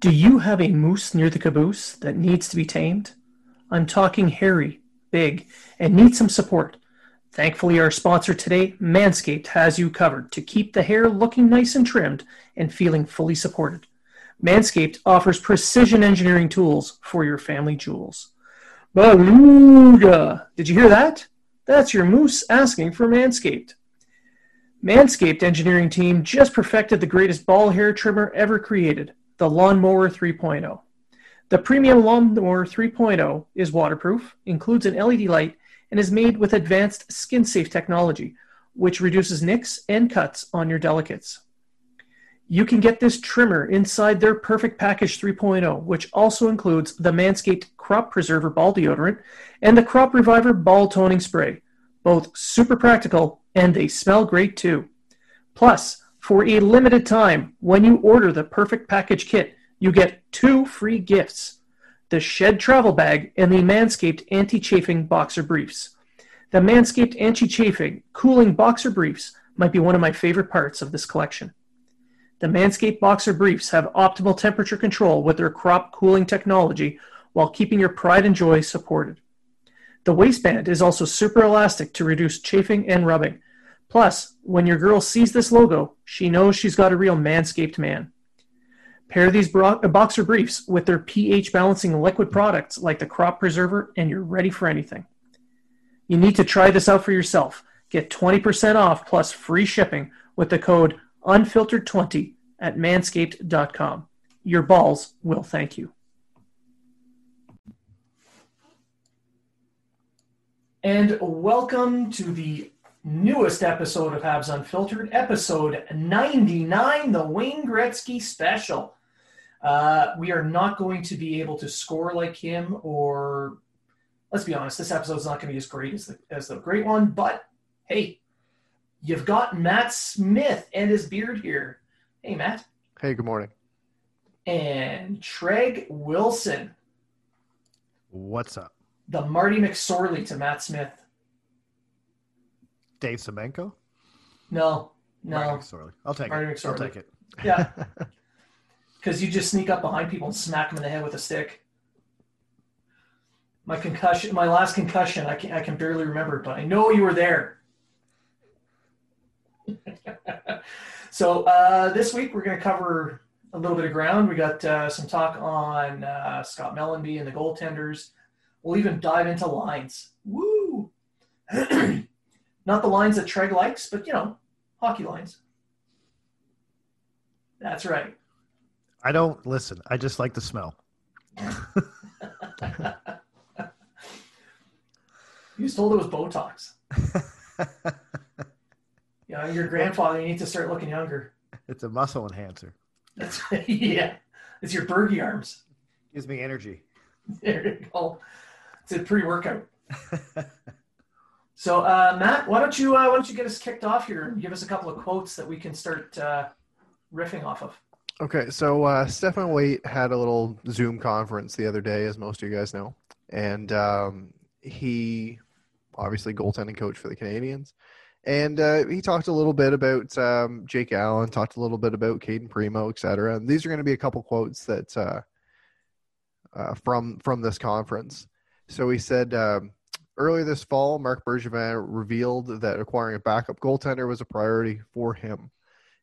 Do you have a moose near the caboose that needs to be tamed? I'm talking hairy, big, and needs some support. Thankfully, our sponsor today, Manscaped, has you covered to keep the hair looking nice and trimmed and feeling fully supported. Manscaped offers precision engineering tools for your family jewels. Beluga! Did you hear that? That's your moose asking for Manscaped. Manscaped engineering team just perfected the greatest ball hair trimmer ever created the Lawnmower 3.0. The premium Lawnmower 3.0 is waterproof, includes an LED light, and is made with advanced skin safe technology, which reduces nicks and cuts on your delicates. You can get this trimmer inside their Perfect Package 3.0, which also includes the Manscaped Crop Preserver Ball Deodorant and the Crop Reviver Ball Toning Spray. Both super practical and they smell great too. Plus, for a limited time, when you order the Perfect Package Kit, you get two free gifts the Shed Travel Bag and the Manscaped Anti Chafing Boxer Briefs. The Manscaped Anti Chafing Cooling Boxer Briefs might be one of my favorite parts of this collection. The Manscaped Boxer Briefs have optimal temperature control with their crop cooling technology while keeping your pride and joy supported. The waistband is also super elastic to reduce chafing and rubbing Plus, when your girl sees this logo, she knows she's got a real manscaped man. Pair these boxer briefs with their pH balancing liquid products like the Crop Preserver, and you're ready for anything. You need to try this out for yourself. Get 20% off plus free shipping with the code unfiltered20 at manscaped.com. Your balls will thank you. And welcome to the newest episode of Habs Unfiltered, episode 99, the Wayne Gretzky special. Uh, we are not going to be able to score like him, or let's be honest, this episode is not going to be as great as the, as the great one, but hey, you've got Matt Smith and his beard here. Hey, Matt. Hey, good morning. And Treg Wilson. What's up? The Marty McSorley to Matt Smith. Dave Semenko? No, no. Marty McSorley. I'll take Marty it. McSorley. I'll take it. Yeah. Because you just sneak up behind people and smack them in the head with a stick. My concussion, my last concussion, I can, I can barely remember it, but I know you were there. so uh, this week we're going to cover a little bit of ground. We got uh, some talk on uh, Scott Mellanby and the goaltenders. We'll even dive into lines. Woo! Not the lines that Treg likes, but you know, hockey lines. That's right. I don't listen. I just like the smell. You was told it was Botox. Yeah, your grandfather. You need to start looking younger. It's a muscle enhancer. That's yeah. It's your Bergie arms. Gives me energy. There you go. It's a pre-workout. So, uh, Matt, why don't you uh, why don't you get us kicked off here and give us a couple of quotes that we can start uh, riffing off of? Okay, so uh, Stéphane Waite had a little Zoom conference the other day, as most of you guys know, and um, he obviously goaltending coach for the Canadiens, and uh, he talked a little bit about um, Jake Allen, talked a little bit about Cayden Primeau, etc. And these are going to be a couple quotes that uh, uh, from from this conference. So he said. Um, Earlier this fall, Marc Bergevin revealed that acquiring a backup goaltender was a priority for him.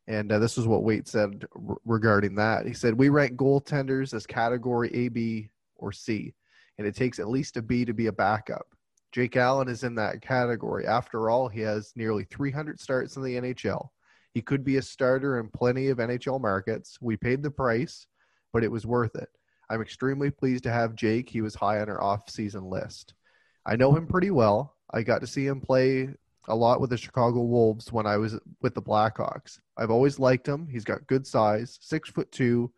And uh, this is what Waite said r- regarding that. He said, We rank goaltenders as category A, B, or C, and it takes at least a B to be a backup. Jake Allen is in that category. After all, he has nearly 300 starts in the NHL. He could be a starter in plenty of NHL markets. We paid the price, but it was worth it. I'm extremely pleased to have Jake. He was high on our off-season list. I know him pretty well. I got to see him play a lot with the Chicago Wolves when I was with the Blackhawks. I've always liked him. He's got good size, six foot two.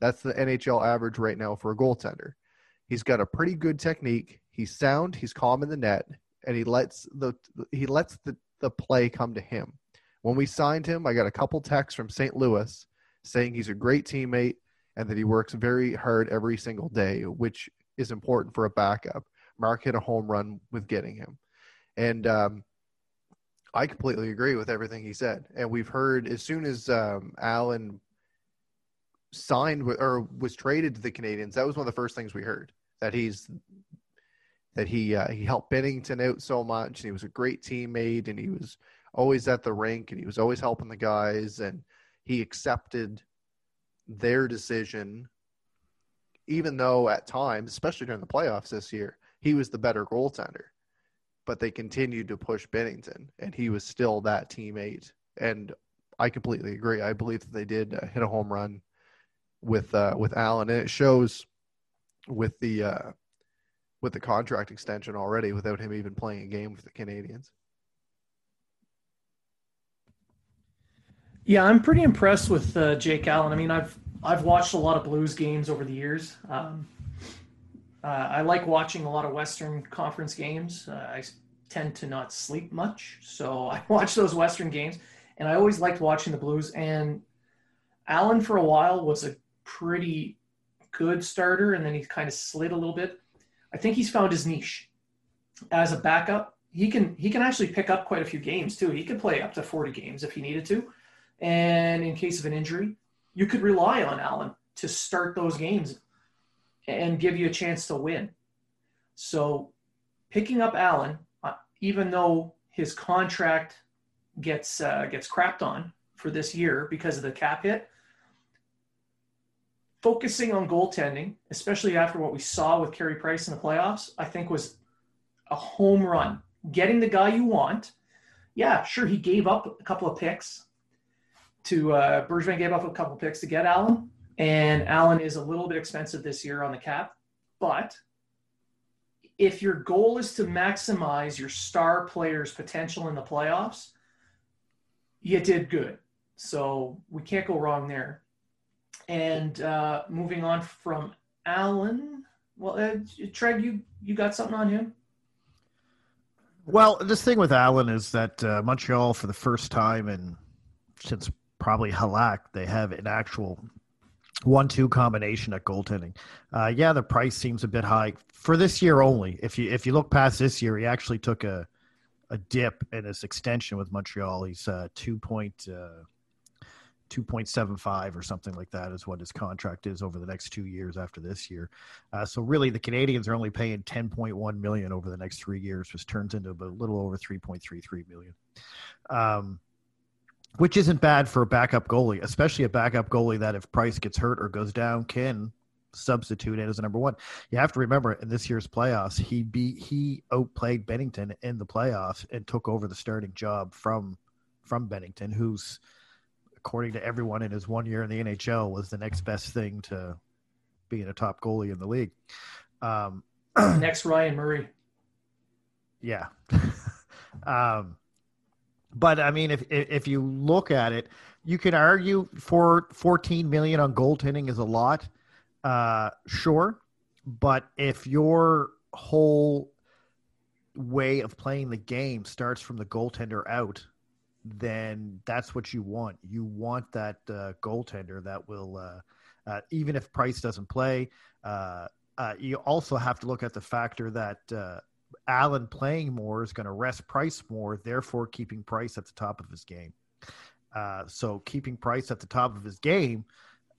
That's the NHL average right now for a goaltender. He's got a pretty good technique. He's sound. He's calm in the net, and he lets the he lets the, the play come to him. When we signed him, I got a couple texts from St. Louis saying he's a great teammate and that he works very hard every single day, which is important for a backup. Mark hit a home run with getting him. And um, I completely agree with everything he said. And we've heard as soon as um, Allen signed with, or was traded to the Canadiens, that was one of the first things we heard that he's that he uh, he helped Binnington out so much, and he was a great teammate, and he was always at the rink, and he was always helping the guys, and he accepted their decision, even though at times, especially during the playoffs this year, he was the better goaltender. But they continued to push Binnington, and he was still that teammate. And I completely agree. I believe that they did uh, hit a home run with uh, with Allen, and it shows with the uh, with the contract extension already, without him even playing a game with the Canadiens. Yeah, I'm pretty impressed with uh, Jake Allen. I mean, I've I've watched a lot of Blues games over the years. Um, uh, I like watching a lot of Western Conference games. Uh, I tend to not sleep much, so I watch those Western games, and I always liked watching the Blues. And Allen, for a while, was a pretty good starter, and then he kind of slid a little bit. I think he's found his niche as a backup. He can he can actually pick up quite a few games too. He could play up to 40 games if he needed to, and in case of an injury, you could rely on Allen to start those games and give you a chance to win. So picking up Allen, uh, even though his contract gets uh, gets crapped on for this year because of the cap hit, focusing on goaltending, especially after what we saw with Carey Price in the playoffs, I think was a home run. Getting the guy you want. Yeah, sure, he gave up a couple of picks to uh, Bergevin gave up a couple of picks to get Allen, and Allen is a little bit expensive this year on the cap. But if your goal is to maximize your star player's potential in the playoffs, you did good. So we can't go wrong there. And uh, moving on from Allen, well, uh, Treg, you you got something on him? Well, this thing with Allen is that uh, Montreal, for the first time in since probably Halak, they have an actual one-two combination at goaltending. Uh, yeah, the price seems a bit high for this year only. If you if you look past this year, he actually took a a dip in his extension with Montreal. He's uh, two point uh, two point seven five or something like that is what his contract is over the next two years after this year. Uh, so really, the Canadiens are only paying ten point one million over the next three years, which turns into a little over three point three three million. Um, which isn't bad for a backup goalie, especially a backup goalie that if Price gets hurt or goes down can substitute in as a number one. You have to remember in this year's playoffs, he beat he outplayed Binnington in the playoffs and took over the starting job from from Binnington, who's according to everyone in his one year in the NHL was the next best thing to being a top goalie in the league. Um, Next, Ryan Murray. yeah. um, But I mean, if if you look at it, you can argue for 14 million on goaltending is a lot. Uh, sure, but if your whole way of playing the game starts from the goaltender out, then that's what you want. You want that uh, goaltender that will, uh, uh, even if Price doesn't play, uh, uh, you also have to look at the factor that uh, Allen playing more is going to rest Price more, therefore keeping Price at the top of his game. Uh, so keeping Price at the top of his game,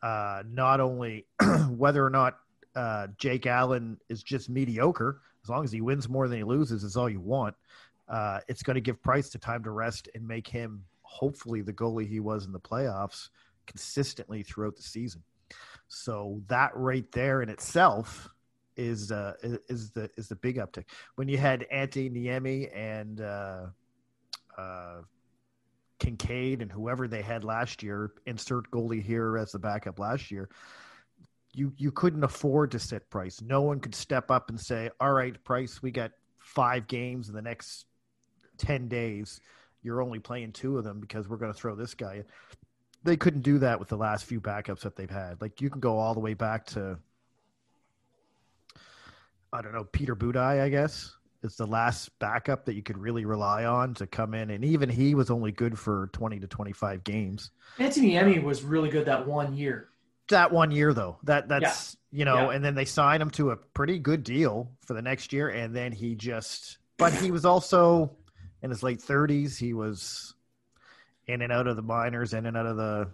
uh, not only whether or not uh, Jake Allen is just mediocre, as long as he wins more than he loses, is all you want. Uh, it's going to give Price the time to rest and make him hopefully the goalie he was in the playoffs consistently throughout the season. So that right there in itself is uh, is the is the big uptick. When you had Antti Niemi and uh, uh, Kincaid and whoever they had last year, insert goalie here as the backup last year, you you couldn't afford to sit Price. No one could step up and say, "All right, Price, we got five games in the next ten days. You're only playing two of them because we're going to throw this guy." in. They couldn't do that with the last few backups that they've had. Like you can go all the way back to, I don't know, Peter Budaj, I guess is the last backup that you could really rely on to come in, and even he was only good for twenty to twenty-five games. Antti Niemi was really good that one year that one year though. That that's yeah. you know, yeah. and then they signed him to a pretty good deal for the next year, and then he just. But he was also in his late thirties. He was in and out of the minors, in and out of the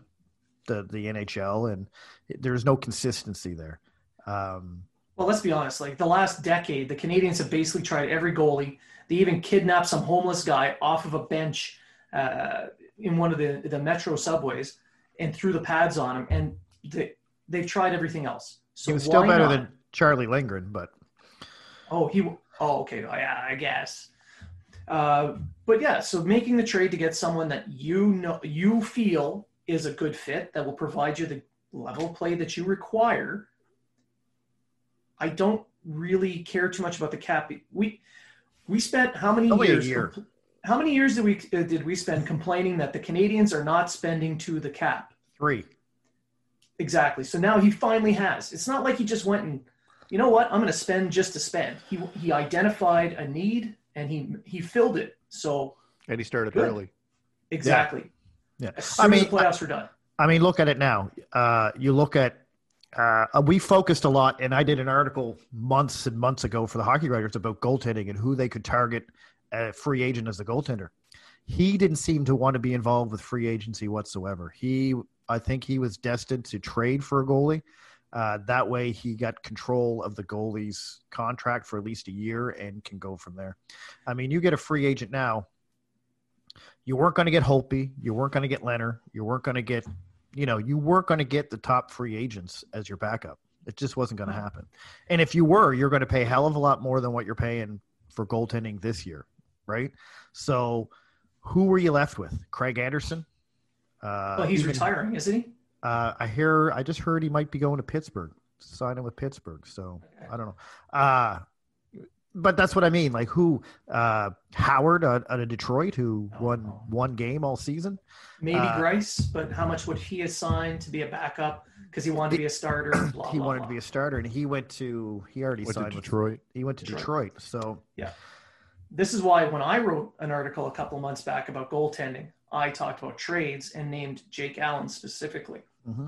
the the NHL, and there's no consistency there. Um, well, let's be honest. Like the last decade, the Canadiens have basically tried every goalie. They even kidnapped some homeless guy off of a bench uh, in one of the the metro subways and threw the pads on him. And they they've tried everything else. So he was still better not? than Charlie Lindgren, but oh, he oh okay, yeah, I guess. Uh, but yeah, so making the trade to get someone that you know you feel is a good fit that will provide you the level of play that you require. I don't really care too much about the cap. We we spent how many Only years? Year. How many years did we uh, did we spend complaining that the Canadiens are not spending to the cap? Three. Exactly. So now he finally has. It's not like he just went and, you know what, I'm going to spend just to spend. He he identified a need and he he filled it. So and he started good. early. Exactly. Yeah. Soon I mean, the playoffs were done. I mean, look at it now. Uh, you look at uh, we focused a lot, and I did an article months and months ago for the hockey writers about goaltending and who they could target a free agent as a goaltender. He didn't seem to want to be involved with free agency whatsoever. He I think he was destined to trade for a goalie. Uh, that way, he got control of the goalie's contract for at least a year and can go from there. I mean, you get a free agent now. You weren't going to get Holtby. You weren't going to get Leonard. You weren't going to get, you know, you weren't going to get the top free agents as your backup. It just wasn't going to happen. And if you were, you're going to pay a hell of a lot more than what you're paying for goaltending this year, right? So, who were you left with? Craig Anderson? Uh, well, he's even, retiring, isn't he? Uh, I hear. I just heard he might be going to Pittsburgh, signing with Pittsburgh. So okay. I don't know. Uh, but that's what I mean. Like who? Uh, Howard out of Detroit, who oh, won no. one game all season. Maybe uh, Greiss, but how much would he assign to be a backup? Because he wanted to be a starter. Blah, he blah, wanted blah. to be a starter, and he went to. He already went signed to Detroit. With, he went to Detroit. Detroit. So yeah, this is why when I wrote an article a couple months back about goaltending, I talked about trades and named Jake Allen specifically. Mm-hmm.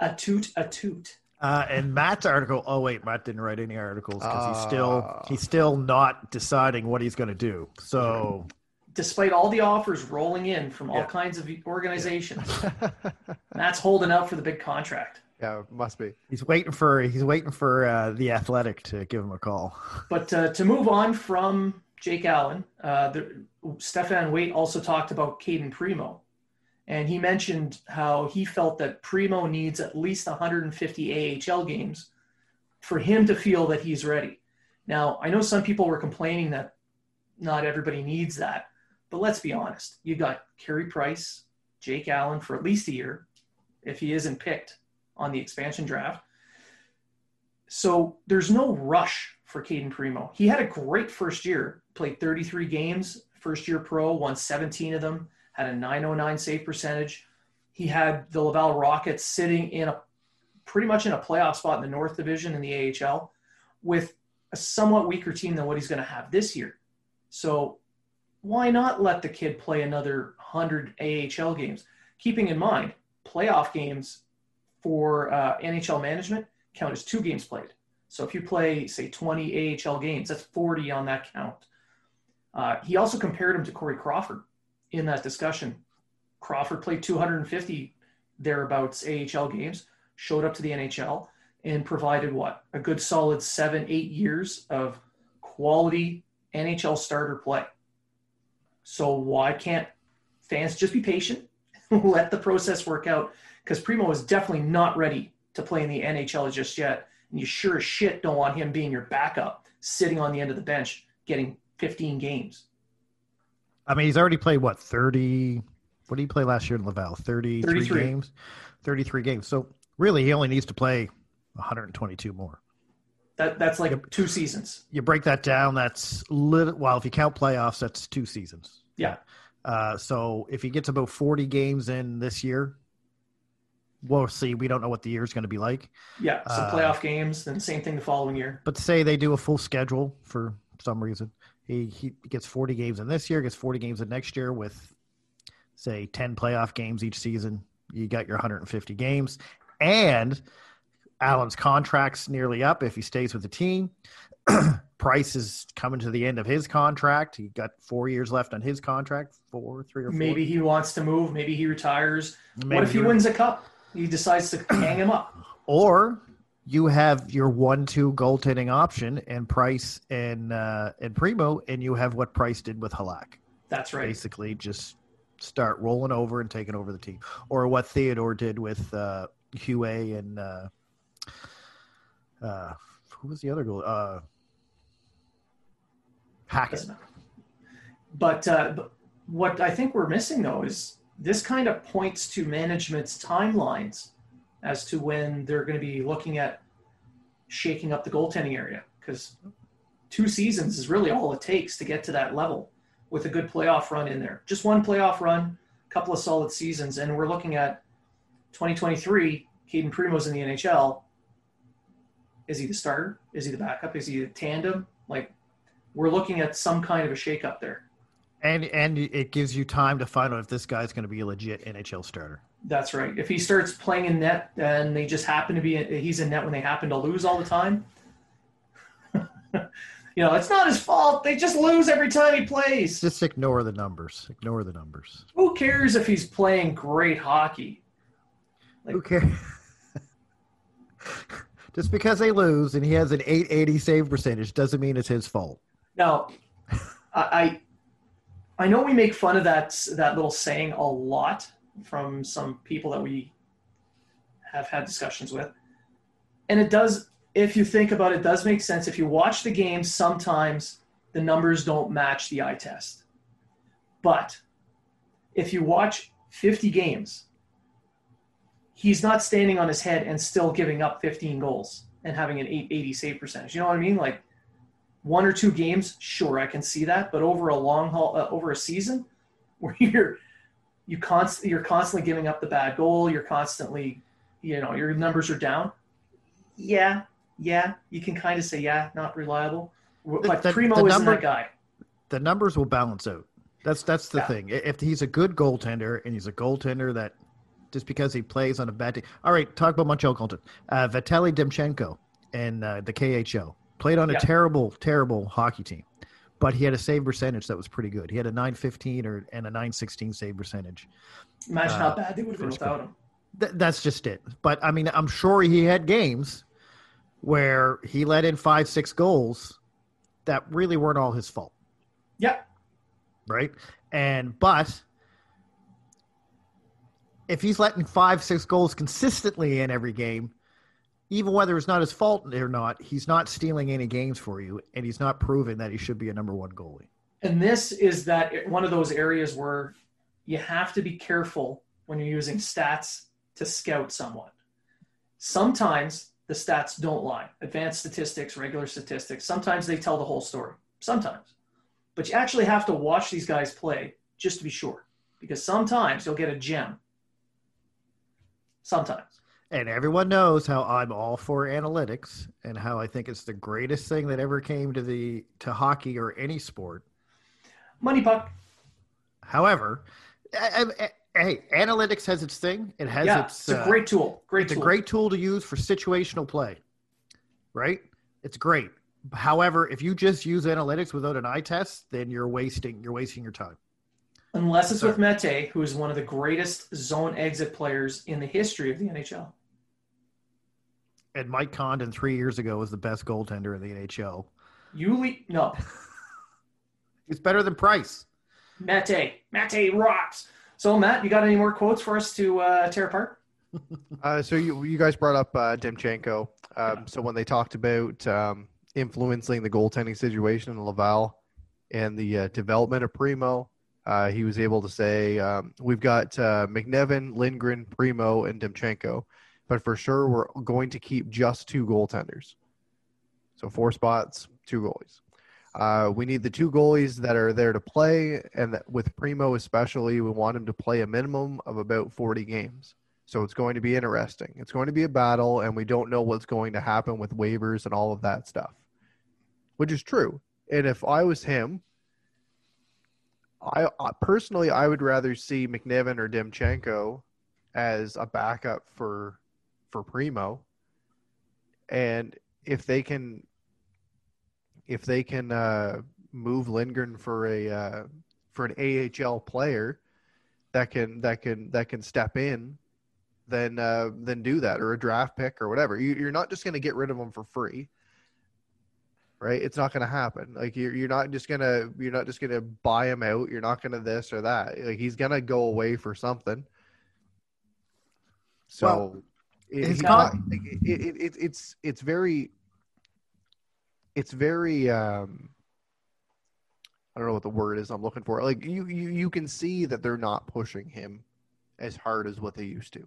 A toot, a toot. Uh, and Matt's article. Oh wait, Matt didn't write any articles because uh, he's still ah. he's still not deciding what he's going to do. So, despite all the offers rolling in from all yeah. kinds of organizations, yeah. Matt's holding out for the big contract. Yeah, must be. He's waiting for he's waiting for uh, the Athletic to give him a call. But uh, to move on from Jake Allen, uh, the, Stéphane Waite also talked about Cayden Primeau. And he mentioned how he felt that Primeau needs at least 150 AHL games for him to feel that he's ready. Now, I know some people were complaining that not everybody needs that, but let's be honest. You got Carey Price, Jake Allen for at least a year if he isn't picked on the expansion draft. So there's no rush for Cayden Primeau. He had a great first year, played 33 games, first year pro, won 17 of them, had a 909 save percentage. He had the Laval Rockets sitting in a pretty much in a playoff spot in the North Division in the AHL with a somewhat weaker team than what he's going to have this year. So why not let the kid play another 100 AHL games? Keeping in mind, playoff games for uh, NHL management count as two games played. So if you play, say, 20 AHL games, that's 40 on that count. Uh, he also compared him to Corey Crawford in that discussion. Crawford played 250 thereabouts AHL games, showed up to the NHL, and provided what? A good solid seven, eight years of quality NHL starter play. So why can't fans just be patient, let the process work out? Because Primeau is definitely not ready to play in the NHL just yet. And you sure as shit don't want him being your backup, sitting on the end of the bench, getting 15 games. I mean, he's already played what 30. What did he play last year in Laval? 33, 33. games. 33 games. So really, he only needs to play 122 more. That that's like two seasons. You break that down. That's little. Well, if you count playoffs, that's two seasons. Yeah. Uh, so if he gets about 40 games in this year, we'll see. We don't know what the year's going to be like. Yeah, some Uh, playoff games, then same thing the following year. But say they do a full schedule for some reason, he he gets 40 games in this year, gets 40 games in next year with say 10 playoff games each season. You got your 150 games, and Allen's contract's nearly up if he stays with the team. Price is coming to the end of his contract. He got four years left on his contract, four, three, or four. Maybe he wants to move. Maybe he retires. Maybe what if he he- wins a cup? He decides to hang him up. or you have your one-two goaltending option and Price and uh, and Primeau, and you have what Price did with Halak. That's right. Basically, just start rolling over and taking over the team, or what Theodore did with uh, Hue and uh, uh, who was the other goal? Uh, Hackett. But, uh, but what I think we're missing though is this kind of points to management's timelines as to when they're going to be looking at shaking up the goaltending area because two seasons is really all it takes to get to that level with a good playoff run in there. Just one playoff run, a couple of solid seasons, and we're looking at 2023. Cayden Primeau's in the NHL. Is he the starter? Is he the backup? Is he a tandem? Like we're looking at some kind of a shakeup there. And and it gives you time to find out if this guy's going to be a legit NHL starter. That's right. If he starts playing in net and they just happen to be he's in net when they happen to lose all the time, you know, it's not his fault. They just lose every time he plays. Just ignore the numbers. Ignore the numbers. Who cares if he's playing great hockey? Like- Who cares? Just because they lose and he has an 880 save percentage doesn't mean it's his fault. Now, I I know we make fun of that that little saying a lot from some people that we have had discussions with, and it does. If you think about it, it does make sense. If you watch the game, sometimes the numbers don't match the eye test, but if you watch 50 games, he's not standing on his head and still giving up 15 goals and having an 880 save percentage. You know what I mean? Like one or two games, sure, I can see that, but over a long haul, uh, over a season, where you're you const you're constantly giving up the bad goal, you're constantly, you know, your numbers are down. Yeah, yeah, you can kind of say yeah, not reliable, but the- Primeau the isn't that guy. The numbers will balance out. That's that's the Yeah. thing. If he's a good goaltender and he's a goaltender that just because he plays on a bad team. All right, talk about Montreal goaltender. Uh, Vitaly Demchenko and uh, the KHL played on a Yeah. terrible, terrible hockey team, but he had a save percentage that was pretty good. He had a 915 or and a 916 save percentage. Imagine Uh, how bad they would have been without him. Th- that's just it. But I mean, I'm sure he had games where he let in five, six goals that really weren't all his fault, Yeah, right? And but if he's letting five, six goals consistently in every game, even whether it's not his fault or not, he's not stealing any games for you, and he's not proving that he should be a number one goalie. and this is that one of those areas where you have to be careful when you're using stats to scout someone. Sometimes the stats don't lie. Advanced statistics, regular statistics, sometimes they tell the whole story. Sometimes. but you actually have to watch these guys play just to be sure, because sometimes you'll get a gem. Sometimes. And everyone knows how I'm all for analytics and how I think it's the greatest thing that ever came to the to hockey or any sport. Money puck. However, I, I, hey, analytics has its thing. It has Yeah, its. it's a uh, great tool. Great it's tool. a great tool to use for situational play, right? It's great. However, if you just use analytics without an eye test, then you're wasting you're wasting your time. Unless it's Sorry. with Mete, who is one of the greatest zone exit players in the history of the NHL. And Mike Condon three years ago was the best goaltender in the NHL. Yuli, no, He's better than Price. Mete. Mete rocks. So, Matt, you got any more quotes for us to uh, tear apart? Uh, so you you guys brought up uh, Demchenko. Um, So when they talked about um, influencing the goaltending situation in Laval and the uh, development of Primeau, uh, he was able to say, um, "We've got uh, McNiven, Lindgren, Primeau, and Demchenko, but for sure we're going to keep just two goaltenders. So four spots, two goalies. Uh, we need the two goalies that are there to play, and with Primeau especially, we want him to play a minimum of about 40 games." So it's going to be interesting. It's going to be a battle, and we don't know what's going to happen with waivers and all of that stuff, which is true. And if I was him, I, I personally I would rather see McNiven or Demchenko as a backup for for Primeau, and if they can if they can uh, move Lindgren for a uh, for an AHL player that can that can that can step in then uh, then do that or a draft pick or whatever. You, you're not just going to get rid of them for free, right? It's not going to happen. Like you're you're not just gonna you're not just gonna buy him out. You're not to this or that. Like he's to go away for something. So Well, it- his not- it, it, it, it's it's very it's very um I don't know what the word is I'm looking for. Like you you you can see that they're not pushing him as hard as what they used to.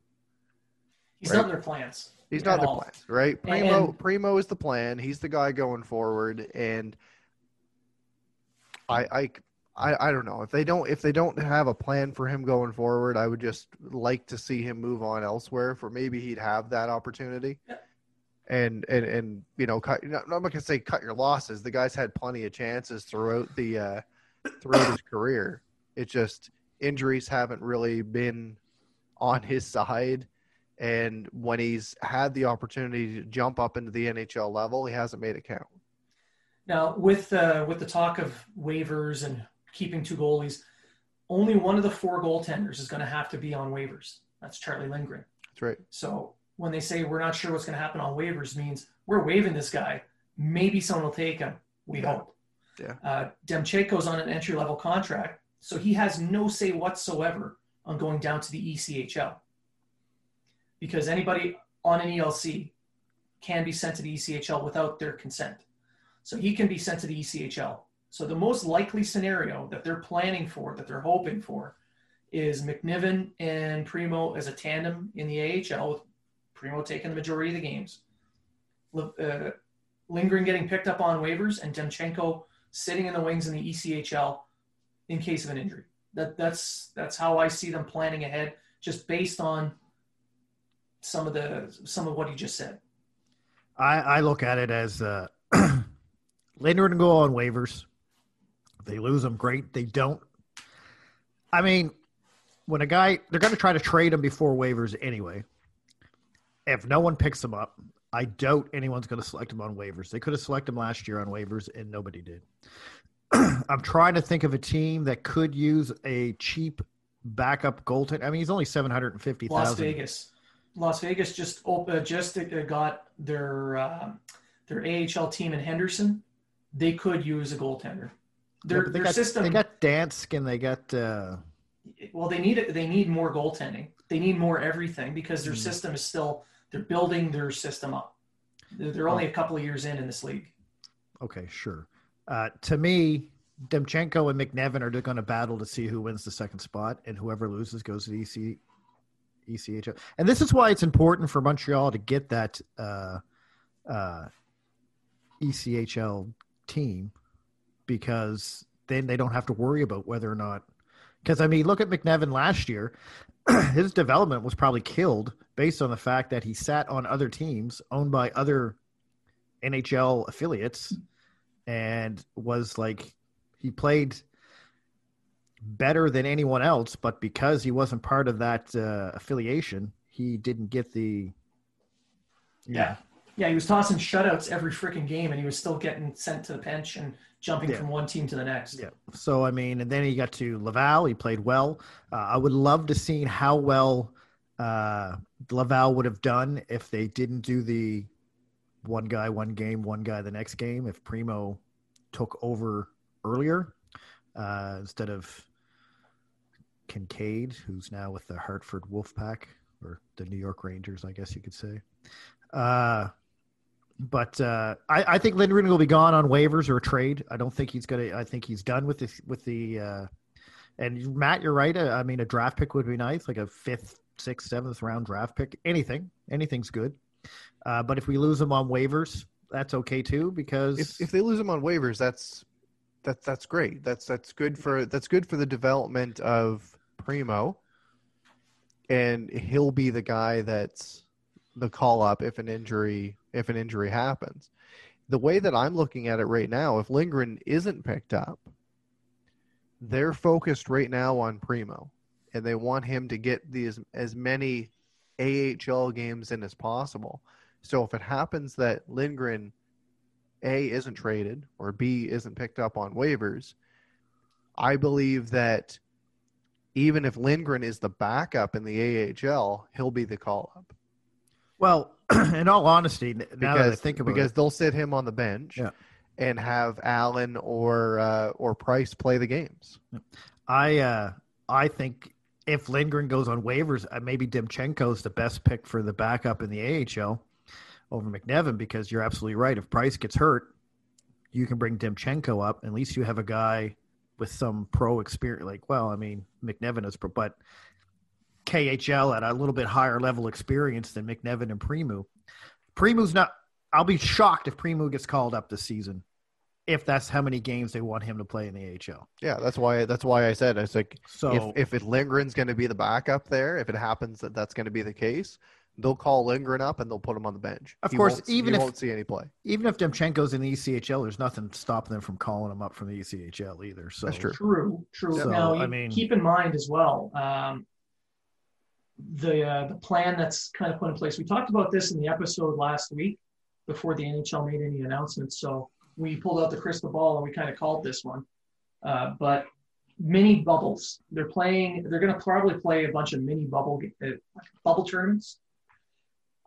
He's Right. not their plans. He's not their all. plan, right? Primeau and- Primeau is the plan. He's the guy going forward, and I, I I I don't know if they don't if they don't have a plan for him going forward. I would just like to see him move on elsewhere for maybe he'd have that opportunity. Yeah. And and and you know, cut, I'm not to say cut your losses. The guy's had plenty of chances throughout the uh, throughout his career. It just injuries haven't really been on his side. And when he's had the opportunity to jump up into the NHL level, he hasn't made it count. Now, with uh, with the talk of waivers and keeping two goalies, only one of the four goaltenders is going to have to be on waivers. That's Charlie Lindgren. That's right. So when they say we're not sure what's going to happen on waivers, means we're waiving this guy. Maybe someone will take him. We Yeah. hope. Yeah. Uh, Demchenko's on an entry level contract, so he has no say whatsoever on going down to the ECHL. Because anybody on an ELC can be sent to the ECHL without their consent. So he can be sent to the ECHL. So the most likely scenario that they're planning for, that they're hoping for, is McNiven and Primeau as a tandem in the AHL, with Primeau taking the majority of the games. Uh, Lindgren getting picked up on waivers and Demchenko sitting in the wings in the ECHL in case of an injury. That that's that's how I see them planning ahead, just based on some of the some of what he just said. I, I look at it as uh, Lindgren go on waivers. They lose them, great. They don't. I mean, when a guy they're going to try to trade him before waivers anyway. If no one picks him up, I doubt anyone's going to select him on waivers. They could have selected him last year on waivers, and nobody did. I'm trying to think of a team that could use a cheap backup goaltender. I mean, he's only seven hundred and fifty Las. Vegas. Las Vegas just op- uh, just uh, got their uh, their AHL team in Henderson. They could use a goaltender. Their, they their got, system. They got Dansk and they got. Uh, well, they need it. They need more goaltending. They need more everything because their Mhm. system is still. They're building their system up. They're, they're only a couple of years in in this league. Okay, sure. Uh, to me, Demchenko and McNiven are going to battle to see who wins the second spot, and whoever loses goes to the EC, ECHL. And this is why it's important for Montreal to get that uh, uh, ECHL team because then they don't have to worry about whether or not. Because I mean, look at McNiven last year. His development was probably killed based on the fact that he sat on other teams owned by other NHL affiliates and was like he played better than anyone else, but because he wasn't part of that uh, affiliation, he didn't get the. Yeah. Yeah, he was tossing shutouts every freaking game, and he was still getting sent to the bench and jumping Yeah. from one team to the next. Yeah. So I mean, and then he got to Laval. He played well. Uh, I would love to see how well uh, Laval would have done if they didn't do the one guy, one game, one guy the next game. If Primeau took over earlier uh, instead of Kincaid, who's now with the Hartford Wolfpack or the New York Rangers, I guess you could say. Uh, but uh, I, I think Lindgren will be gone on waivers or a trade. I don't think he's gonna. I think he's done with this with the. Uh, and Matt, you're right. I mean, a draft pick would be nice, like a fifth, sixth, seventh round draft pick. Anything, anything's good. Uh, but if we lose him on waivers, that's okay too because If if they lose him on waivers, that's that's that's great. That's that's good for that's good for the development of Primeau, and he'll be the guy that's the call up if an injury if an injury happens. The way that I'm looking at it right now, if Lindgren isn't picked up, they're focused right now on Primeau, and they want him to get these as many AHL games in as possible. So if it happens that Lindgren a isn't traded or B isn't picked up on waivers, I believe that even if Lindgren is the backup in the AHL, he'll be the call up well, in all honesty, now that I because think about because it, they'll sit him on the bench Yeah. and have Allen or uh, or Price play the games. I uh, I think if Lindgren goes on waivers, uh, maybe is the best pick for the backup in the AHL over McNiven because you're absolutely right. If Price gets hurt, you can bring Demchenko up. At least you have a guy with some pro experience. Like, well, I mean, McNiven is pro, but KHL at a little bit higher level experience than McNiven and Primeau. Primeau's not. I'll be shocked if Primeau gets called up this season, if that's how many games they want him to play in the AHL. Yeah, that's why that's why I said it's like So if if it Lindgren's going to be the backup there, if it happens that that's going to be the case, they'll call Lindgren up and they'll put him on the bench. Of You course, even you if- won't see any play. even if Demchenko's in the ECHL, there's nothing stopping them from calling him up from the ECHL either. So That's true. True, true. So, now, I mean- keep in mind as well um, the uh, the plan that's kind of put in place. We talked about this in the episode last week before the NHL made any announcements. So we pulled out the crystal ball and we kind of called this one. Uh, but mini bubbles. They're playing. They're going to probably play a bunch of mini bubble uh, bubble tournaments.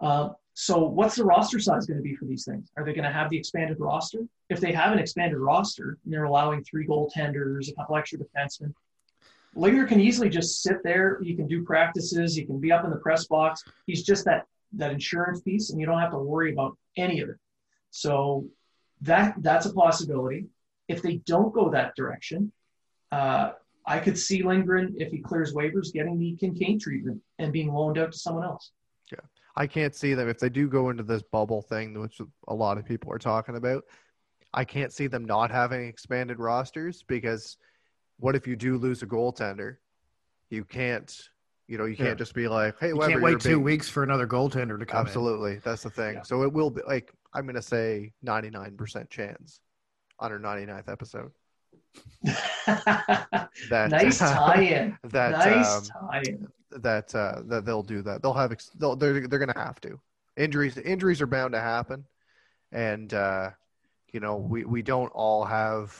Uh, so what's the roster size going to be for these things? Are they going to have the expanded roster? If they have an expanded roster and they're allowing three goaltenders, a couple extra defensemen, Lindgren can easily just sit there. You can do practices. You can be up in the press box. He's just that that insurance piece, and you don't have to worry about any of it. So that that's a possibility. If they don't go that direction, uh, I could see Lindgren, if he clears waivers, getting the Kincaid treatment and being loaned out to someone else. Yeah, I can't see them if they do go into this bubble thing, which a lot of people are talking about. I can't see them not having expanded rosters because what if you do lose a goaltender? You can't, you know, you can't Yeah. just be like, "Hey, you Weber, can't wait two big." weeks for another goaltender to come in. Absolutely, that's the thing. Yeah. So it will be like I'm going to say 99% chance on our 99th episode that nice tie-in. that nice um, tie-in. that uh, that they'll do that. They'll have ex- they'll, they're they're going to have to. Injuries injuries are bound to happen, and uh, you know we we don't all have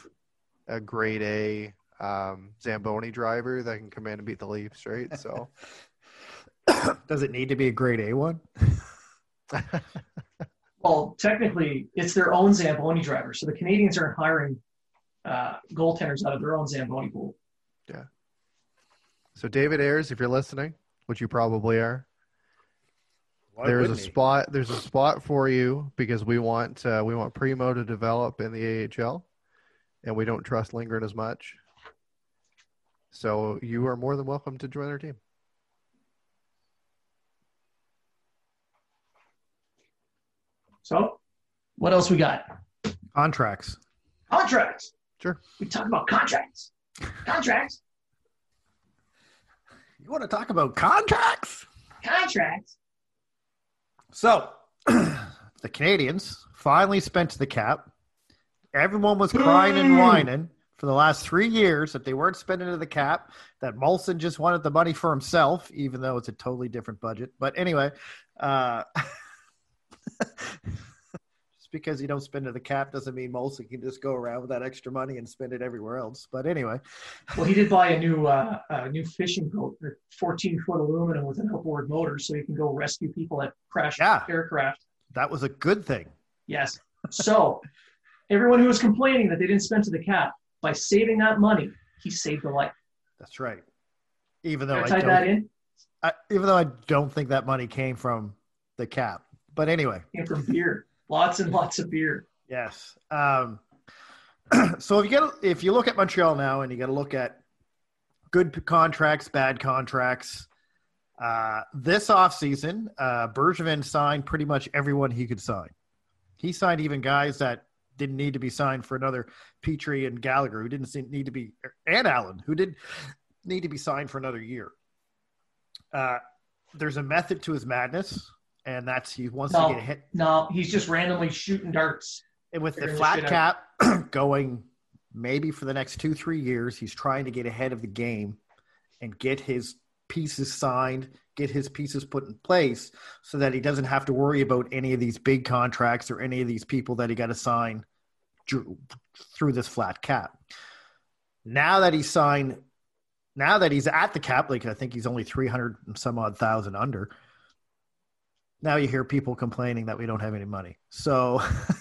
a grade A um, Zamboni driver that can come in and beat the Leafs, right? So Does it need to be a grade A one? Well, technically, it's their own Zamboni driver. So the Canadiens aren't hiring uh, goaltenders out of their own Zamboni pool. Yeah. So David Ayres, if you're listening, which you probably are, Why there's a he? spot there's a spot for you because we want uh, we want Primeau to develop in the AHL, and we don't trust Lindgren as much. So you are more than welcome to join our team. So, what else we got? Contracts. Contracts. Sure. We talk about contracts. Contracts. You want to talk about contracts? Contracts. So, the Canadiens finally spent the cap. Everyone was crying and whining for the last three years that they weren't spending to the cap, that Molson just wanted the money for himself, even though it's a totally different budget. But anyway, uh, just because you don't spend to the cap doesn't mean Molson can just go around with that extra money and spend it everywhere else. But anyway, Well, he did buy a new uh, a new fishing boat, a 14 foot aluminum with an outboard motor, so he can go rescue people that crash Yeah. aircraft. that was a good thing. Yes. So everyone who was complaining that they didn't spend to the cap by saving that money, he saved a life. That's right. Even though I I don't, that in? I, even though I don't think that money came from the cap. But anyway, Came from beer. Lots and lots of beer. yes. Um, so if you get if you look at Montreal now, and you got to look at good contracts, bad contracts. Uh, this offseason, uh, Bergevin signed pretty much everyone he could sign. He signed even guys that didn't need to be signed for another Petry and Gallagher, who didn't need to be, and Allen, who didn't need to be signed for another year. Uh, there's a method to his madness, and that's he wants No. to get hit No, he's just randomly shooting darts. and with the flat cap going maybe for the next two, three years, he's trying to get ahead of the game and get his pieces signed, get his pieces put in place so that he doesn't have to worry about any of these big contracts or any of these people that he got to sign through this flat cap. Now that he's signed, now that he's at the cap, like I think he's only 300 and some odd thousand under. Now you hear people complaining that we don't have any money. So,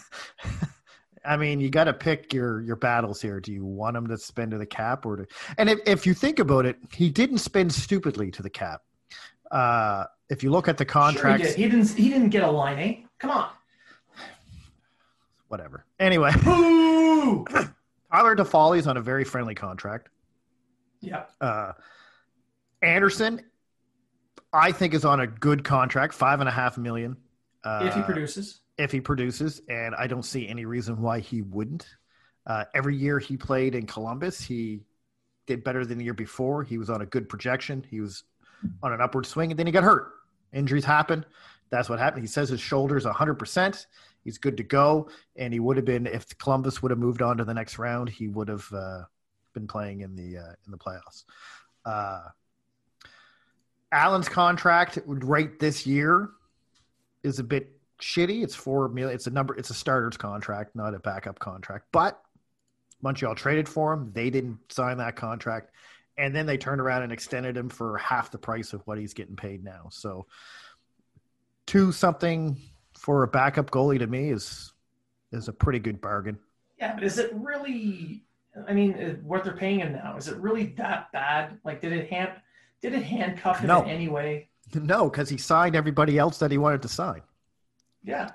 I mean, you got to pick your your battles here. Do you want him to spend to the cap or to? And if, if you think about it, he didn't spend stupidly to the cap. Uh, if you look at the Sure he, contracts, did. he didn't. He didn't get a line, eh? Come on. whatever. Anyway! Tyler Toffoli's on a very friendly contract. yeah. Uh, Anderson, I think, is on a good contract, five and a half million. Uh, if he produces. If he produces, and I don't see any reason why he wouldn't. Uh, every year he played in Columbus, he did better than the year before. He was on a good projection. He was on an upward swing, and then he got hurt. Injuries happen. That's what happened. He says his shoulder's 100%. He's good to go, and he would have been if Columbus would have moved on to the next round. He would have uh, been playing in the uh, in the playoffs. Uh, Allen's contract right this year is a bit shitty. It's four million. It's a number. It's a starter's contract, not a backup contract. But Montreal traded for him. They didn't sign that contract, and then they turned around and extended him for half the price of what he's getting paid now. So, two something for a backup goalie to me is is a pretty good bargain. Yeah, but is it really? I mean, uh, what they're paying him now is it really that bad? Like, did it hand did it handcuff him No. in any way? No, because he signed everybody else that he wanted to sign. Yeah,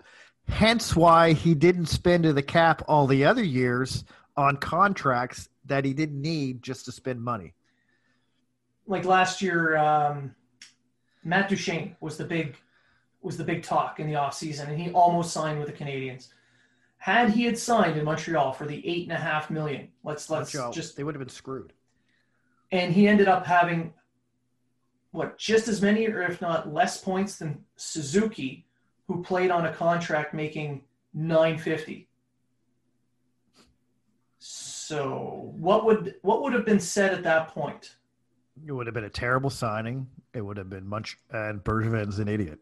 Hence why he didn't spend to the cap all the other years on contracts that he didn't need just to spend money. like last year, um, Matt Duchene was the big was the big talk in the offseason, and he almost signed with the Canadiens. Had he had signed in Montreal for the eight and a half million, let's let's Montreal, just they would have been screwed. and he ended up having what just as many or if not less points than Suzuki, who played on a contract making 950. So what would what would have been said at that point? It would have been a terrible signing. It would have been much, and Bergevin's an idiot.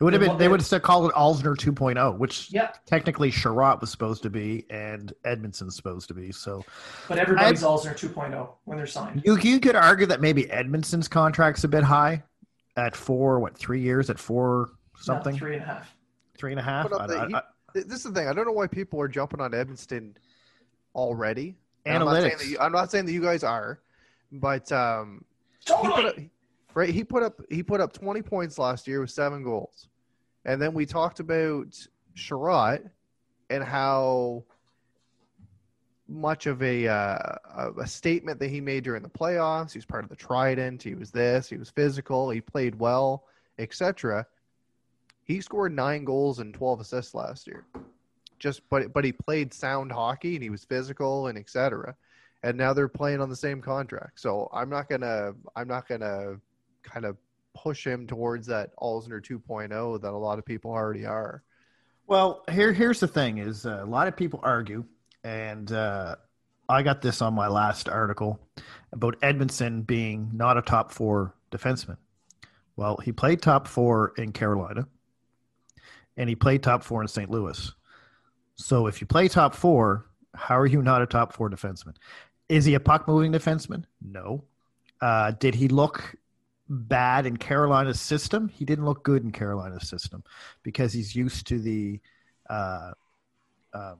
It would have been. They would have still called it Alzner 2.0, which Yeah, technically Chiarot was supposed to be, and Edmundson's supposed to be. So but everybody's Alzner 2.0 when they're signed. you you could argue that maybe Edmundson's contract's a bit high, at four what three years at four something Not three and a half. three and a half. Put up I- the- I- he- This is the thing. I don't know why people are jumping on Edmonton already. And I'm not, saying that analytics. you, I'm not saying that you guys are, but um, he put up, right. He put up he put up 20 points last year with seven goals, and then we talked about Chiarot and how much of a uh, a- a statement that he made during the playoffs. He was part of the Trident. He was this. He was physical. He played well, etc. He scored nine goals and 12 assists last year. just but but he played sound hockey and he was physical and etc. And now they're playing on the same contract. So I'm not gonna I'm not gonna kind of push him towards that Alzner 2.0 that a lot of people already are. Well, here here's the thing: is uh, a lot of people argue, and uh, I got this on my last article about Edmundson being not a top four defenseman. Well, he played top four in Carolina, and he played top four in St. Louis. So if you play top four, how are you not a top four defenseman? Is he a puck moving defenseman? No. Uh, did he look bad in Carolina's system? He didn't look good in Carolina's system because he's used to the uh, um,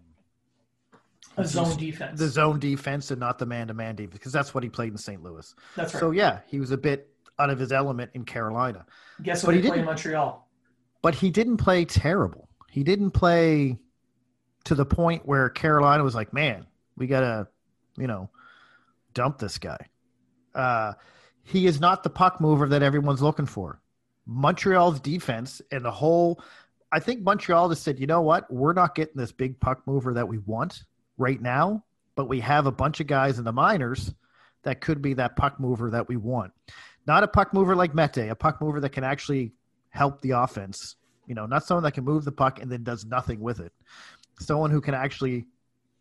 A zone defense. the zone defense and not the man to man defense because that's what he played in St. Louis. That's right. So yeah, he was a bit out of his element in Carolina, Guess but what he he played in Montreal? But he didn't play terrible. He didn't play to the point where Carolina was like, "Man, we gotta, you know, dump this guy." Uh, he is not the puck mover that everyone's looking for. Montreal's defense and the whole, I think Montreal just said, "You know what? We're not getting this big puck mover that we want right now, but we have a bunch of guys in the minors that could be that puck mover that we want." Not a puck mover like Mete, a puck mover that can actually help the offense. You know, not someone that can move the puck and then does nothing with it. Someone who can actually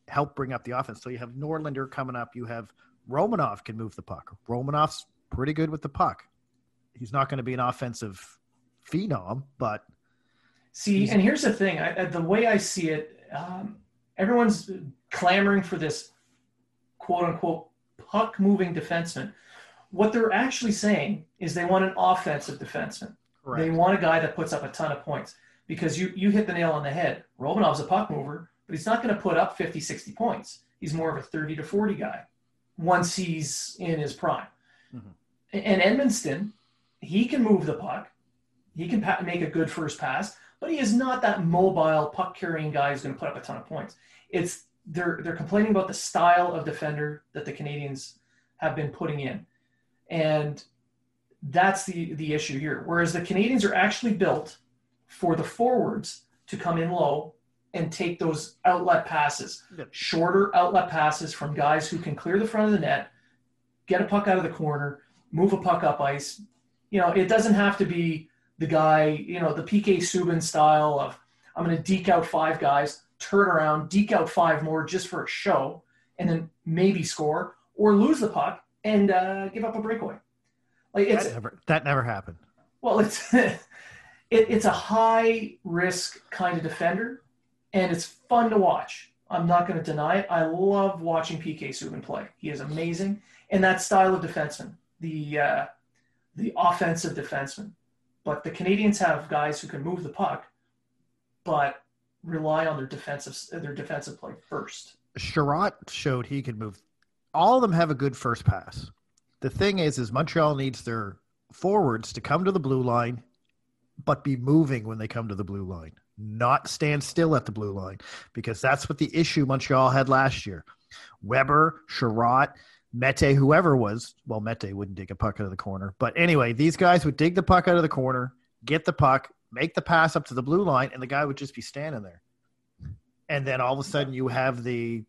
help bring up the offense. So you have Norlander coming up. You have Romanov can move the puck. Romanov's pretty good with the puck. He's not going to be an offensive phenom, but See, and here's the thing: I, the way I see it, um, everyone's clamoring for this "quote unquote" puck moving defenseman. What they're actually saying is they want an offensive defenseman. They want a guy that puts up a ton of points because you you hit the nail on the head. Romanov's a puck mover, but he's not going to put up 50, 60 points. He's more of a 30 to 40 guy once he's in his prime. Mhm. And Edmundson, he can move the puck. He can pa- make a good first pass, but he is not that mobile puck carrying guy who's going to put up a ton of points. It's they're they're complaining about the style of defender that the Canadiens have been putting in. And that's the the issue here. Whereas the Canadiens are actually built for the forwards to come in low and take those outlet passes, shorter outlet passes from guys who can clear the front of the net, get a puck out of the corner, move a puck up ice. You know, it doesn't have to be the guy, you know, the PK Subban style of I'm going to deke out five guys, turn around, deke out five more just for a show, and then maybe score or lose the puck and uh, give up a breakaway. Like it's that never, that never happened. well, it's it, it's a high risk kind of defender, and it's fun to watch. I'm not going to deny it. I love watching PK Subban play. He is amazing, and that style of defenseman, the uh, the offensive defenseman. But the Canadiens have guys who can move the puck, but rely on their defensive their defensive play first. Chiarot showed he could move. All of them have a good first pass. The thing is, is Montreal needs their forwards to come to the blue line, but be moving when they come to the blue line, not stand still at the blue line, because that's what the issue Montreal had last year. Weber, Chiarot, Mete, whoever was, well, Mete wouldn't dig a puck out of the corner, but anyway, these guys would dig the puck out of the corner, get the puck, make the pass up to the blue line, and the guy would just be standing there. And then all of a sudden, you have the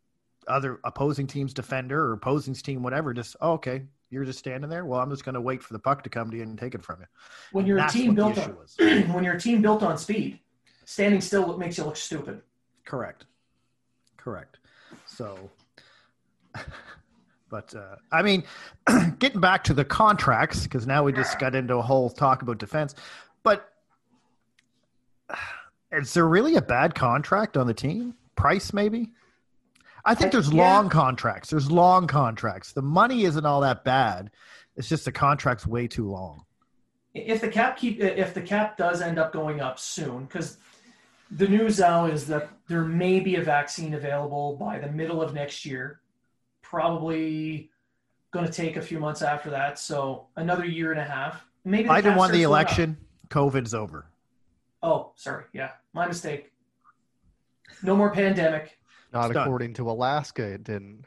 other opposing team's defender or opposing team, whatever, just oh, okay, you're just standing there. Well, I'm just going to wait for the puck to come to you and take it from you. When you're a team built on when you're a team built on speed, standing still makes you look stupid. Correct. Correct. So, but uh, I mean, getting back to the contracts because now we just got into a whole talk about defense. But is there really a bad contract on the team? Price maybe. I think there's yeah. long contracts. There's long contracts. The money isn't all that bad. It's just the contract's way too long. if the cap keep if the cap does end up going up soon because the news now is that there may be a vaccine available by the middle of next year probably going to take a few months after that so another year and a half maybe the Biden won the starts going up. election. COVID's over. oh sorry yeah my mistake no more pandemic Not It's done. according to Alaska, it didn't.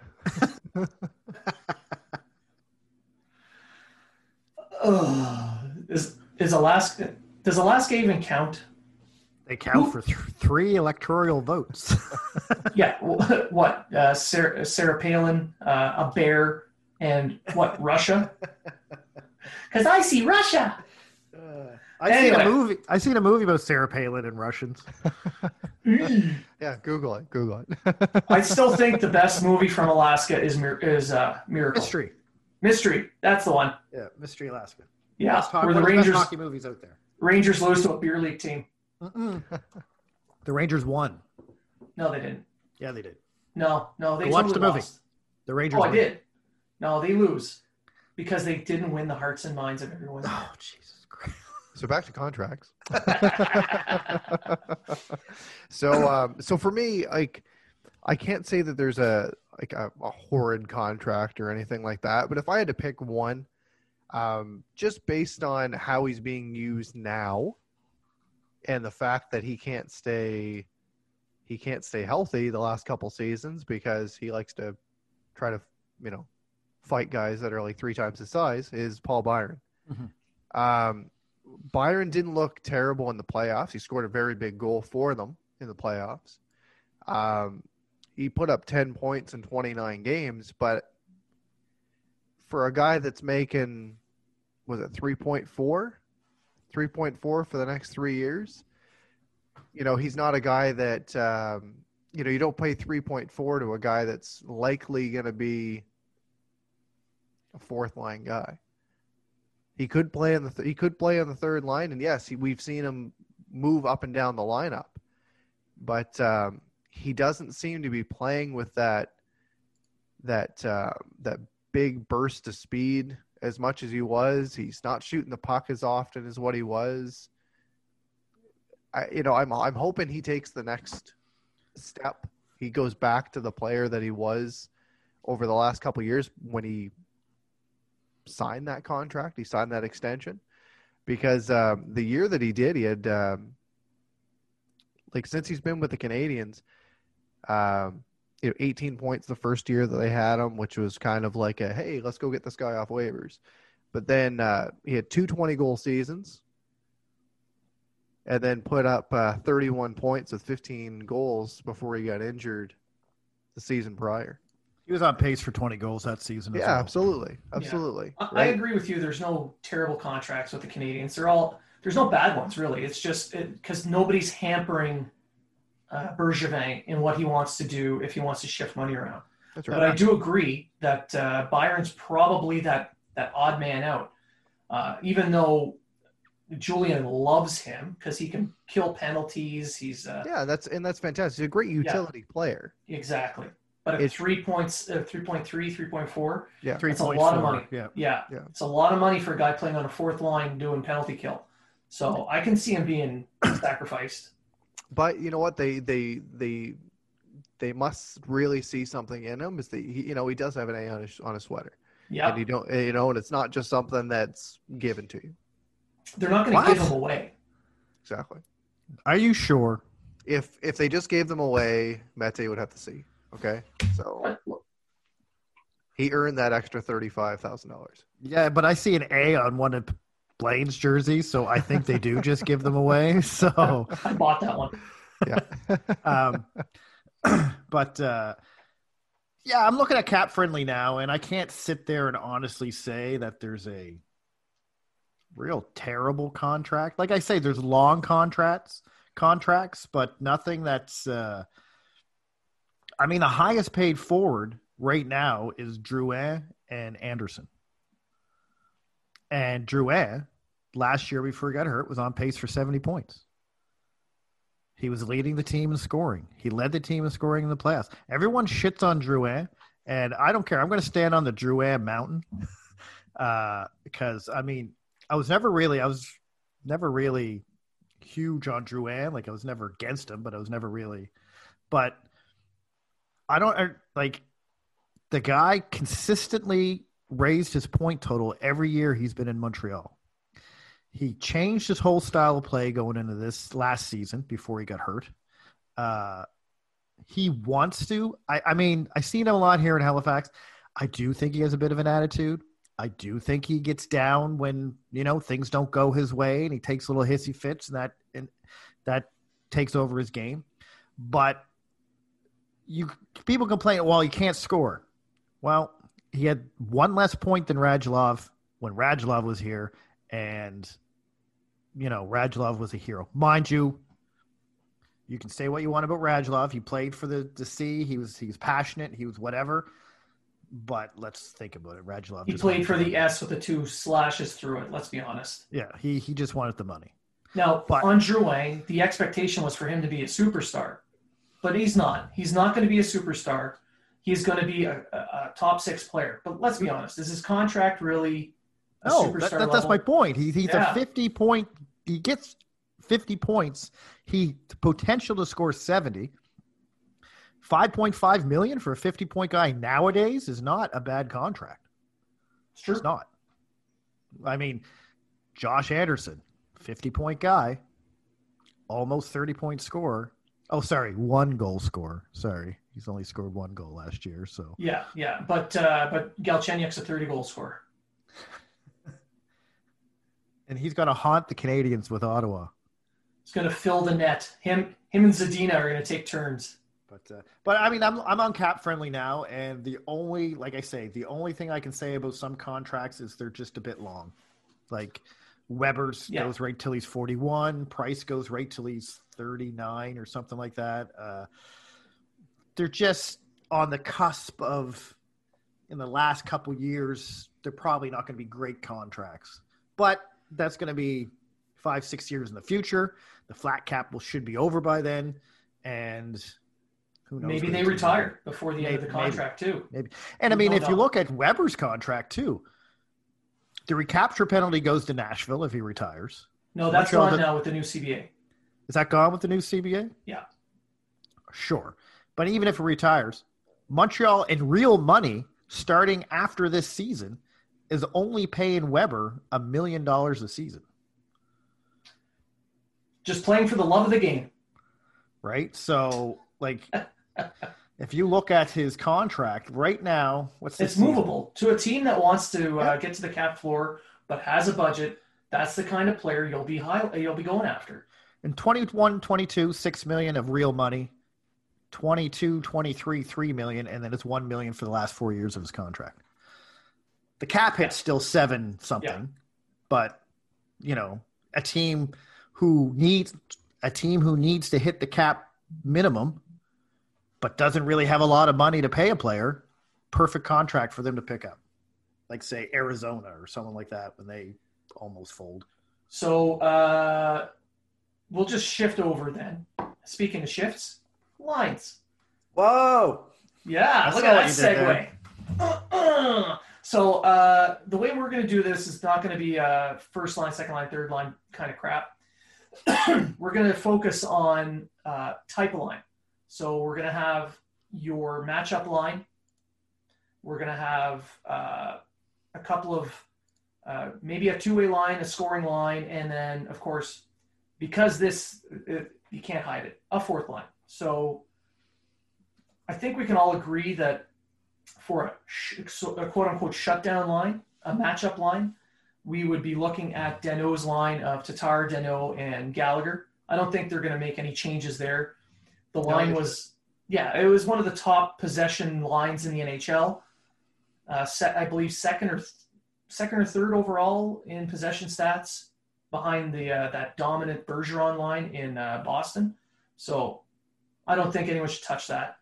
Ugh. is is alaska does alaska even count They count for th- three electoral votes. Yeah, wh- what? Uh, Sarah, Sarah Palin, uh, a bear, and what? Russia? Because I see Russia. I seen Anyway. a movie. I seen a movie about Sarah Palin and Russians. Yeah, Google it. Google it. I still think the best movie from Alaska is Mir- is uh, Miracle Mystery. Mystery. That's the one. Yeah, Mystery Alaska. Yeah, Best ho- where the one of best Rangers hockey movies out there. Rangers lose to a beer league team. The Rangers won. No, they didn't. Yeah, they did. No, no, they I watched the movie. lost. The Rangers. Oh, I did. No, they lose because they didn't win the hearts and minds of everyone. Oh Jesus Christ! So back to contracts. so um, so for me, like I can't say that there's a like a, a horrid contract or anything like that, but if I had to pick one, um, just based on how he's being used now, and the fact that he can't stay he can't stay healthy the last couple seasons because he likes to try to you know fight guys that are like three times his size is Paul Byron. Um, Byron didn't look terrible in the playoffs. He scored a very big goal for them in the playoffs. Um, he put up 10 points in 29 games, but for a guy that's making, was it 3.4? 3.4 for the next three years. You know, he's not a guy that, um, you know, you don't pay 3.4 to a guy that's likely going to be a fourth line guy. He could play in the th- he could play on the third line, and yes, he, we've seen him move up and down the lineup, but um, he doesn't seem to be playing with that that uh, that big burst of speed as much as he was. He's not shooting the puck as often as what he was. I, you know, I'm I'm hoping he takes the next step. He goes back to the player that he was over the last couple years when he signed that contract. He signed that extension because um, the year that he did, he had um, like since he's been with the Canadiens, um, you know, 18 points the first year that they had him, which was kind of like a hey, let's go get this guy off waivers. But then uh, he had two 20 goal seasons, and then put up uh, 31 points with 15 goals before he got injured the season prior. He was on pace for 20 goals that season. as Yeah, well. absolutely, absolutely. I, I agree with you. There's no terrible contracts with the Canadiens. They're all there's no bad ones really. It's just because nobody's hampering uh, Bergevin in what he wants to do if he wants to shift money around. That's right. But. I do agree that uh, Byron's probably that that odd man out. Uh, even though Julian loves him because he can kill penalties. He's uh, Yeah, that's and that's fantastic. He's a great utility player. exactly. But at It's- three points, uh, 3.3, 3.4, Yeah, Three That's a point lot of money. Yeah. yeah, Yeah. it's a lot of money for a guy playing on a fourth line doing penalty kill. So I can see him being sacrificed. but you know what? They they they they must really see something in him. Is that he, you know he does have an A on his on his sweater, Yeah, and you don't you know, and it's not just something that's given to you. they're not going to give him away. Exactly. Are you sure? If if they just gave them away, Mete would have to see. Okay, so he earned that extra thirty five thousand dollars. Yeah, but I see an A on one of Blaine's jerseys, so I think they do just give them away. So, I bought that one. Yeah, um, but uh, yeah, I'm looking at cap friendly now, and I can't sit there and honestly say that there's a real terrible contract. Like I say, there's long contracts, contracts, but nothing that's. Uh, I mean, the highest paid forward right now is Drouin and Anderson. And Drouin, last year before he got hurt, was on pace for 70 points. He was leading the team in scoring. He led the team in scoring in the playoffs. Everyone shits on Drouin, and I don't care. I'm going to stand on the Drouin mountain uh, because, I mean, I was never really, I was never really huge on Drouin. Like, I was never against him, but I was never really. But I don't like the guy consistently raised his point total every year he's been in Montreal. He changed his whole style of play going into this last season before he got hurt. Uh, he wants to. I, I mean, I seen him a lot here in Halifax. I do think he has a bit of an attitude. I do think he gets down when you know things don't go his way, and he takes little hissy fits, and that and that takes over his game. But you people complain, well, he can't score. Well, he had one less point than Radulov when Radulov was here, and you know Radulov was a hero, mind you. You can say what you want about Radulov. He played for the the C. He was he was passionate. He was whatever. But let's think about it. Radulov. He played for the. S with the two slashes through it. Let's be honest. Yeah, he he just wanted the money. Now, But- on Drouin, the expectation was for him to be a superstar, but he's not. He's not going to be a superstar. He's going to be a, a, a top six player. But let's be honest, is his contract really a No, superstar that, that, level? that's my point. He, he's Yeah. a 50 point. He gets 50 points. He potential to score 70. 5.5 million for a 50 point guy nowadays is not a bad contract. It's true. It's not. I mean, Josh Anderson, 50 point guy, almost 30 point scorer. Oh, sorry, one goal scorer. Sorry, he's only scored one goal last year. So Yeah, yeah, but uh, but Galchenyuk's a thirty goal scorer. and he's going to haunt the Canadiens with Ottawa. He's going to fill the net. Him, him and Zadina are going to take turns. But uh, but I mean I'm I'm on cap friendly now, and the only like I say the only thing I can say about some contracts is they're just a bit long. Like Weber's Yeah. goes right till he's 41, Price goes right till he's 39 or something like that. Uh, they're just on the cusp of in the last couple years. They're probably not going to be great contracts, but that's going to be five six years in the future. The flat cap will should be over by then, and who knows? Maybe they retire before the end of the Maybe- maybe. contract too. Maybe. And I mean, if you look at Weber's contract too, the recapture penalty goes to Nashville if he retires. No, that's Montreal gone now with the new CBA. Is that gone with the new CBA? Yeah. Sure. But even if he retires, Montreal in real money starting after this season is only paying Weber a million dollars a season, Just playing for the love of the game. right? So, like, if you look at his contract right now, what's It's season? movable to a team that wants to uh, get to the cap floor but has a budget. That's the kind of player you'll be high, you'll be going after. In 21 22, 6 million of real money. 22 23, 3 million, and then it's 1 million for the last four years of his contract. The cap hit's still seven something, Yeah. but you know, a team who needs a team who needs to hit the cap minimum, but doesn't really have a lot of money to pay a player, perfect contract for them to pick up. Like say Arizona or someone like that when they almost fold. So uh, we'll just shift over then. Speaking of shifts, lines. Whoa! Yeah, I look at that segue. so uh, the way we're going to do this is not going to be uh, first line, second line, third line kind of crap. we're going to focus on uh, type of line. So we're going to have your matchup line. We're going to have uh, a couple of uh, maybe a two-way line, a scoring line, and then of course, because this it, you can't hide it, a fourth line. So I think we can all agree that for a, sh- a quote unquote shutdown line, a matchup line, we would be looking at Danault's line of Tatar, Danault, and Gallagher. I don't think they're going to make any changes there. The line was, yeah, it was one of the top possession lines in the NHL. Uh, set, I believe, second or th- second or third overall in possession stats, behind the uh, that dominant Bergeron line in uh, Boston. So I don't think anyone should touch that.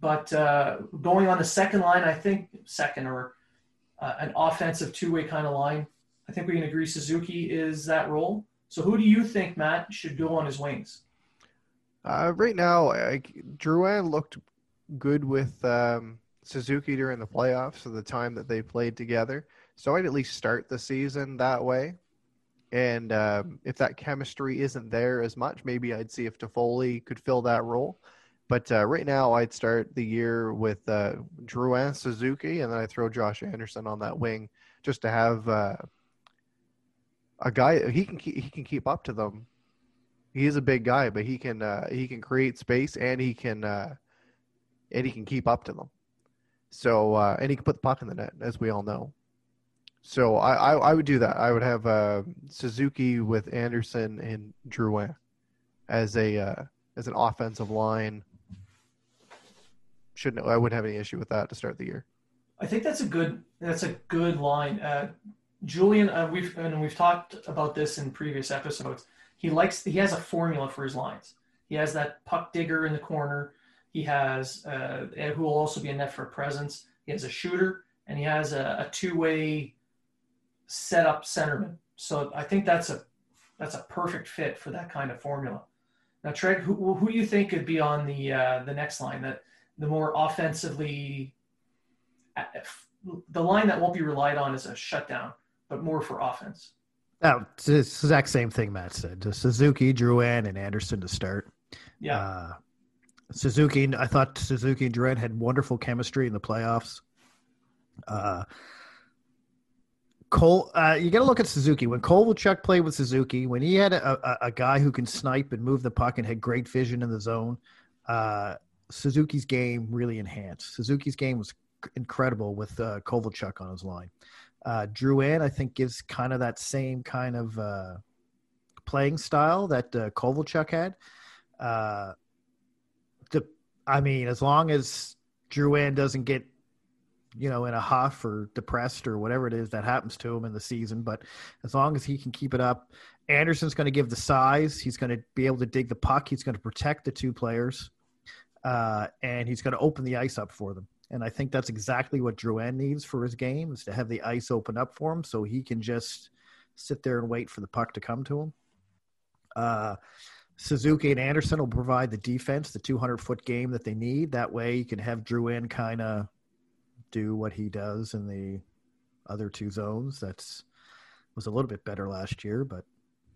But uh, going on the second line, I think second or uh, an offensive two-way kind of line. I think we can agree Suzuki is that role. So who do you think Matt should go on his wings? Uh, right now, like, Drouin looked good with um, Suzuki during the playoffs of the time that they played together. So I'd at least start the season that way. And um, if that chemistry isn't there as much, maybe I'd see if Toffoli could fill that role. But uh, right now, I'd start the year with uh, Drouin, Suzuki, and then I throw Josh Anderson on that wing just to have uh, a guy he can keep, he can keep up to them he is a big guy, but he can uh, he can create space and he can uh, and he can keep up to them. So uh, and he can put the puck in the net, as we all know. So I, I, I would do that. I would have uh, Suzuki with Anderson and Drouin as a uh, as an offensive line. Shouldn't I wouldn't have any issue with that to start the year. I think that's a good that's a good line. Uh, Julian, uh, we've and we've talked about this in previous episodes. He likes he has a formula for his lines. He has that puck digger in the corner. He has uh, who will also be a net for presence. He has a shooter and he has a, a two way setup centerman. So I think that's a that's a perfect fit for that kind of formula. Now, Treg, who who do you think could be on the uh, the next line that the more offensively the line that won't be relied on is a shutdown, but more for offense. Oh, it's the exact same thing Matt said. Suzuki, Drouin, and Anderson to start. Yeah. Uh, Suzuki, I thought Suzuki and Drouin had wonderful chemistry in the playoffs. Uh, Cole, uh, you got to look at Suzuki. When Kovalchuk played with Suzuki, when he had a, a, a, guy who can snipe and move the puck and had great vision in the zone, uh, Suzuki's game really enhanced. Suzuki's game was incredible with uh, Kovalchuk on his line. Uh, Drouin, I think, gives kind of that same kind of uh, playing style that uh, Kovalchuk had. Uh, the, I mean, as long as Drouin doesn't get, you know, in a huff or depressed or whatever it is that happens to him in the season, but as long as he can keep it up, Anderson's going to give the size. He's going to be able to dig the puck. He's going to protect the two players, uh, and he's going to open the ice up for them. And I think that's exactly what Drouin needs for his game is to have the ice open up for him so he can just sit there and wait for the puck to come to him. Uh, Suzuki and Anderson will provide the defense, the 200 foot game that they need. That way you can have Drouin kind of do what he does in the other two zones. That's was a little bit better last year, but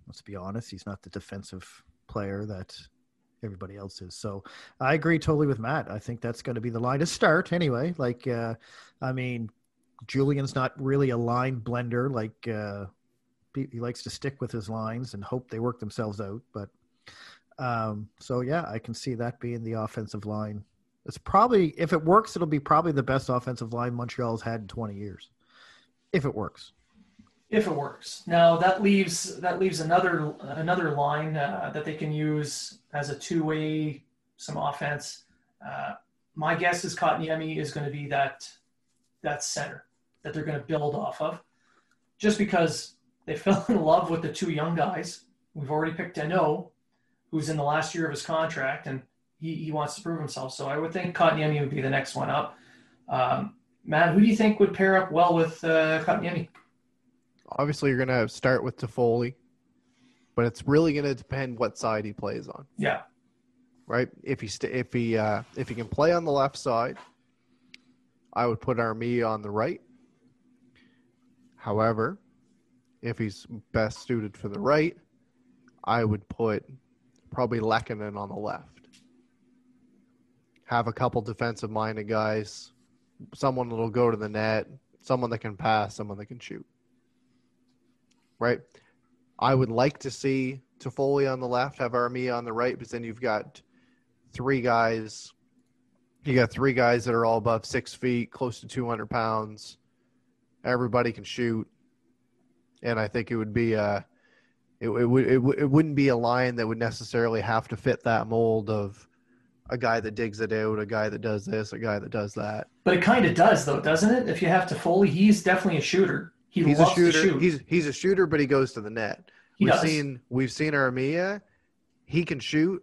let's be honest, he's not the defensive player that everybody else is. So I agree totally with Matt. I think that's going to be the line to start anyway. Like, uh, I mean, Julian's not really a line blender. Like, uh, he likes to stick with his lines and hope they work themselves out. But um, so yeah, I can see that being the offensive line. It's probably if it works, it'll be probably the best offensive line Montreal's had in 20 years, if it works if it works. Now that leaves that leaves another another line uh, that they can use as a two way some offense. Uh, my guess is Kotkaniemi is going to be that that center that they're going to build off of, just because they fell in love with the two young guys. We've already picked Danault, who's in the last year of his contract, and he, he wants to prove himself. So I would think Kotkaniemi would be the next one up. Um, Matt, who do you think would pair up well with uh, Kotkaniemi? Obviously you're going to start with Toffoli, but it's really going to depend what side he plays on. Yeah. Right. If he st- if he uh, if he can play on the left side, I would put Armia on the right. However, if he's best suited for the right, I would put probably Lehkonen on the left. Have a couple defensive minded guys, someone that'll go to the net, someone that can pass, someone that can shoot right? I would like to see Toffoli on the left, have Armia on the right, but then you've got three guys. You got three guys that are all above six feet, close to 200 pounds. Everybody can shoot. And I think it would be a, it, it, would, it, it wouldn't be a line that would necessarily have to fit that mold of a guy that digs it out, a guy that does this, a guy that does that. But it kind of does, though, doesn't it? If you have Toffoli, he's definitely a shooter. He he's a shooter. Shoot. He's he's a shooter, but he goes to the net. He we've does. seen we've seen Armia. He can shoot,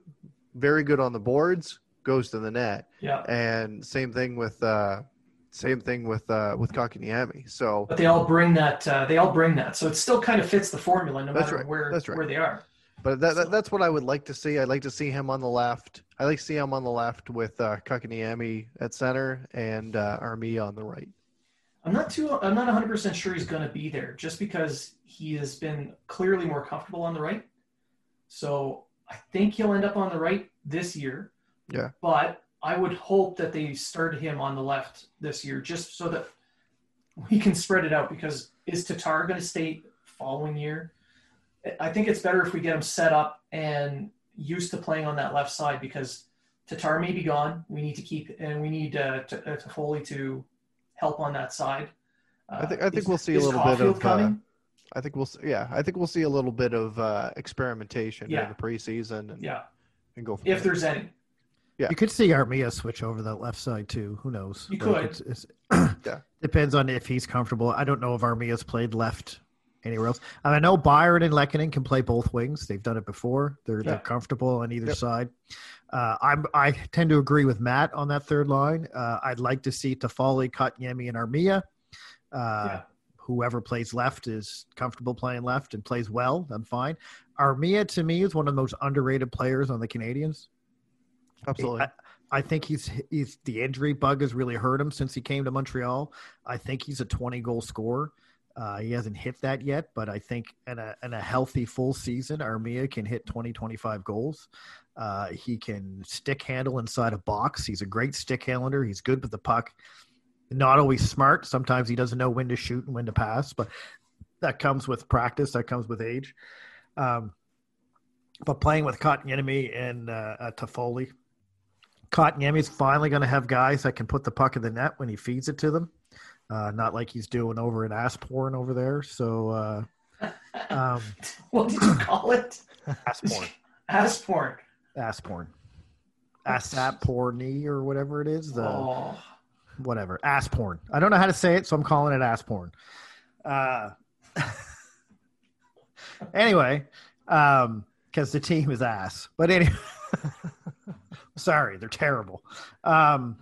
very good on the boards, goes to the net. Yeah. And same thing with uh, same thing with uh, with Kotkaniemi. So, but they all bring that. Uh, they all bring that. So it still kind of fits the formula, no matter right. where that's right. where they are. But that, that, that's what I would like to see. I'd like to see him on the left. I like to see him on the left with uh, Kotkaniemi at center and uh, Armia on the right. I'm not too. I'm not 100 percent sure he's going to be there, just because he has been clearly more comfortable on the right. So I think he'll end up on the right this year. Yeah. But I would hope that they start him on the left this year, just so that we can spread it out. Because is Tatar going to stay following year? I think it's better if we get him set up and used to playing on that left side because Tatar may be gone. We need to keep and we need uh, to, uh, Toffoli to help on that side. Uh, I think I think is, we'll see a little bit of. Uh, I think we'll s- yeah, I think we'll see a little bit of uh, experimentation Yeah. in the preseason and, Yeah, and go from if there. there's any. Yeah. You could see Armia switch over that left side too. Who knows? You Like, could. It's, it's, Yeah. Depends on if he's comfortable. I don't know if Armia's played left anywhere else. And I know Byron and Lehkonen can play both wings. They've done it before. They're Yeah. they're comfortable on either Yep. side. Uh, I'm I tend to agree with Matt on that third line. Uh, I'd like to see Toffoli, Kotkaniemi, and Armia. Uh, Yeah. Whoever plays left is comfortable playing left and plays well. I'm fine. Armia to me is one of the most underrated players on the Canadiens. Absolutely. I, I think he's he's the injury bug has really hurt him since he came to Montreal. I think he's a 20 goal scorer. Uh, he hasn't hit that yet, but I think in a, in a healthy full season, Armia can hit 20, 25 goals. Uh, he can stick handle inside a box. He's a great stick handler. He's good with the puck. Not always smart. Sometimes he doesn't know when to shoot and when to pass, but that comes with practice. That comes with age. Um, but playing with Kotkaniemi and uh, uh, Toffoli, Kotkaniemi's finally going to have guys that can put the puck in the net when he feeds it to them. Uh, not like he's doing over in Asporn over there. So, uh, um, What did you call it? Asporn, Ass porn. Asporn, Asaporny or whatever it is. The Oh, whatever ass porn. I don't know how to say it, so I'm calling it ass porn. Uh, anyway, um, because the team is ass. But anyway, sorry, they're terrible. Um,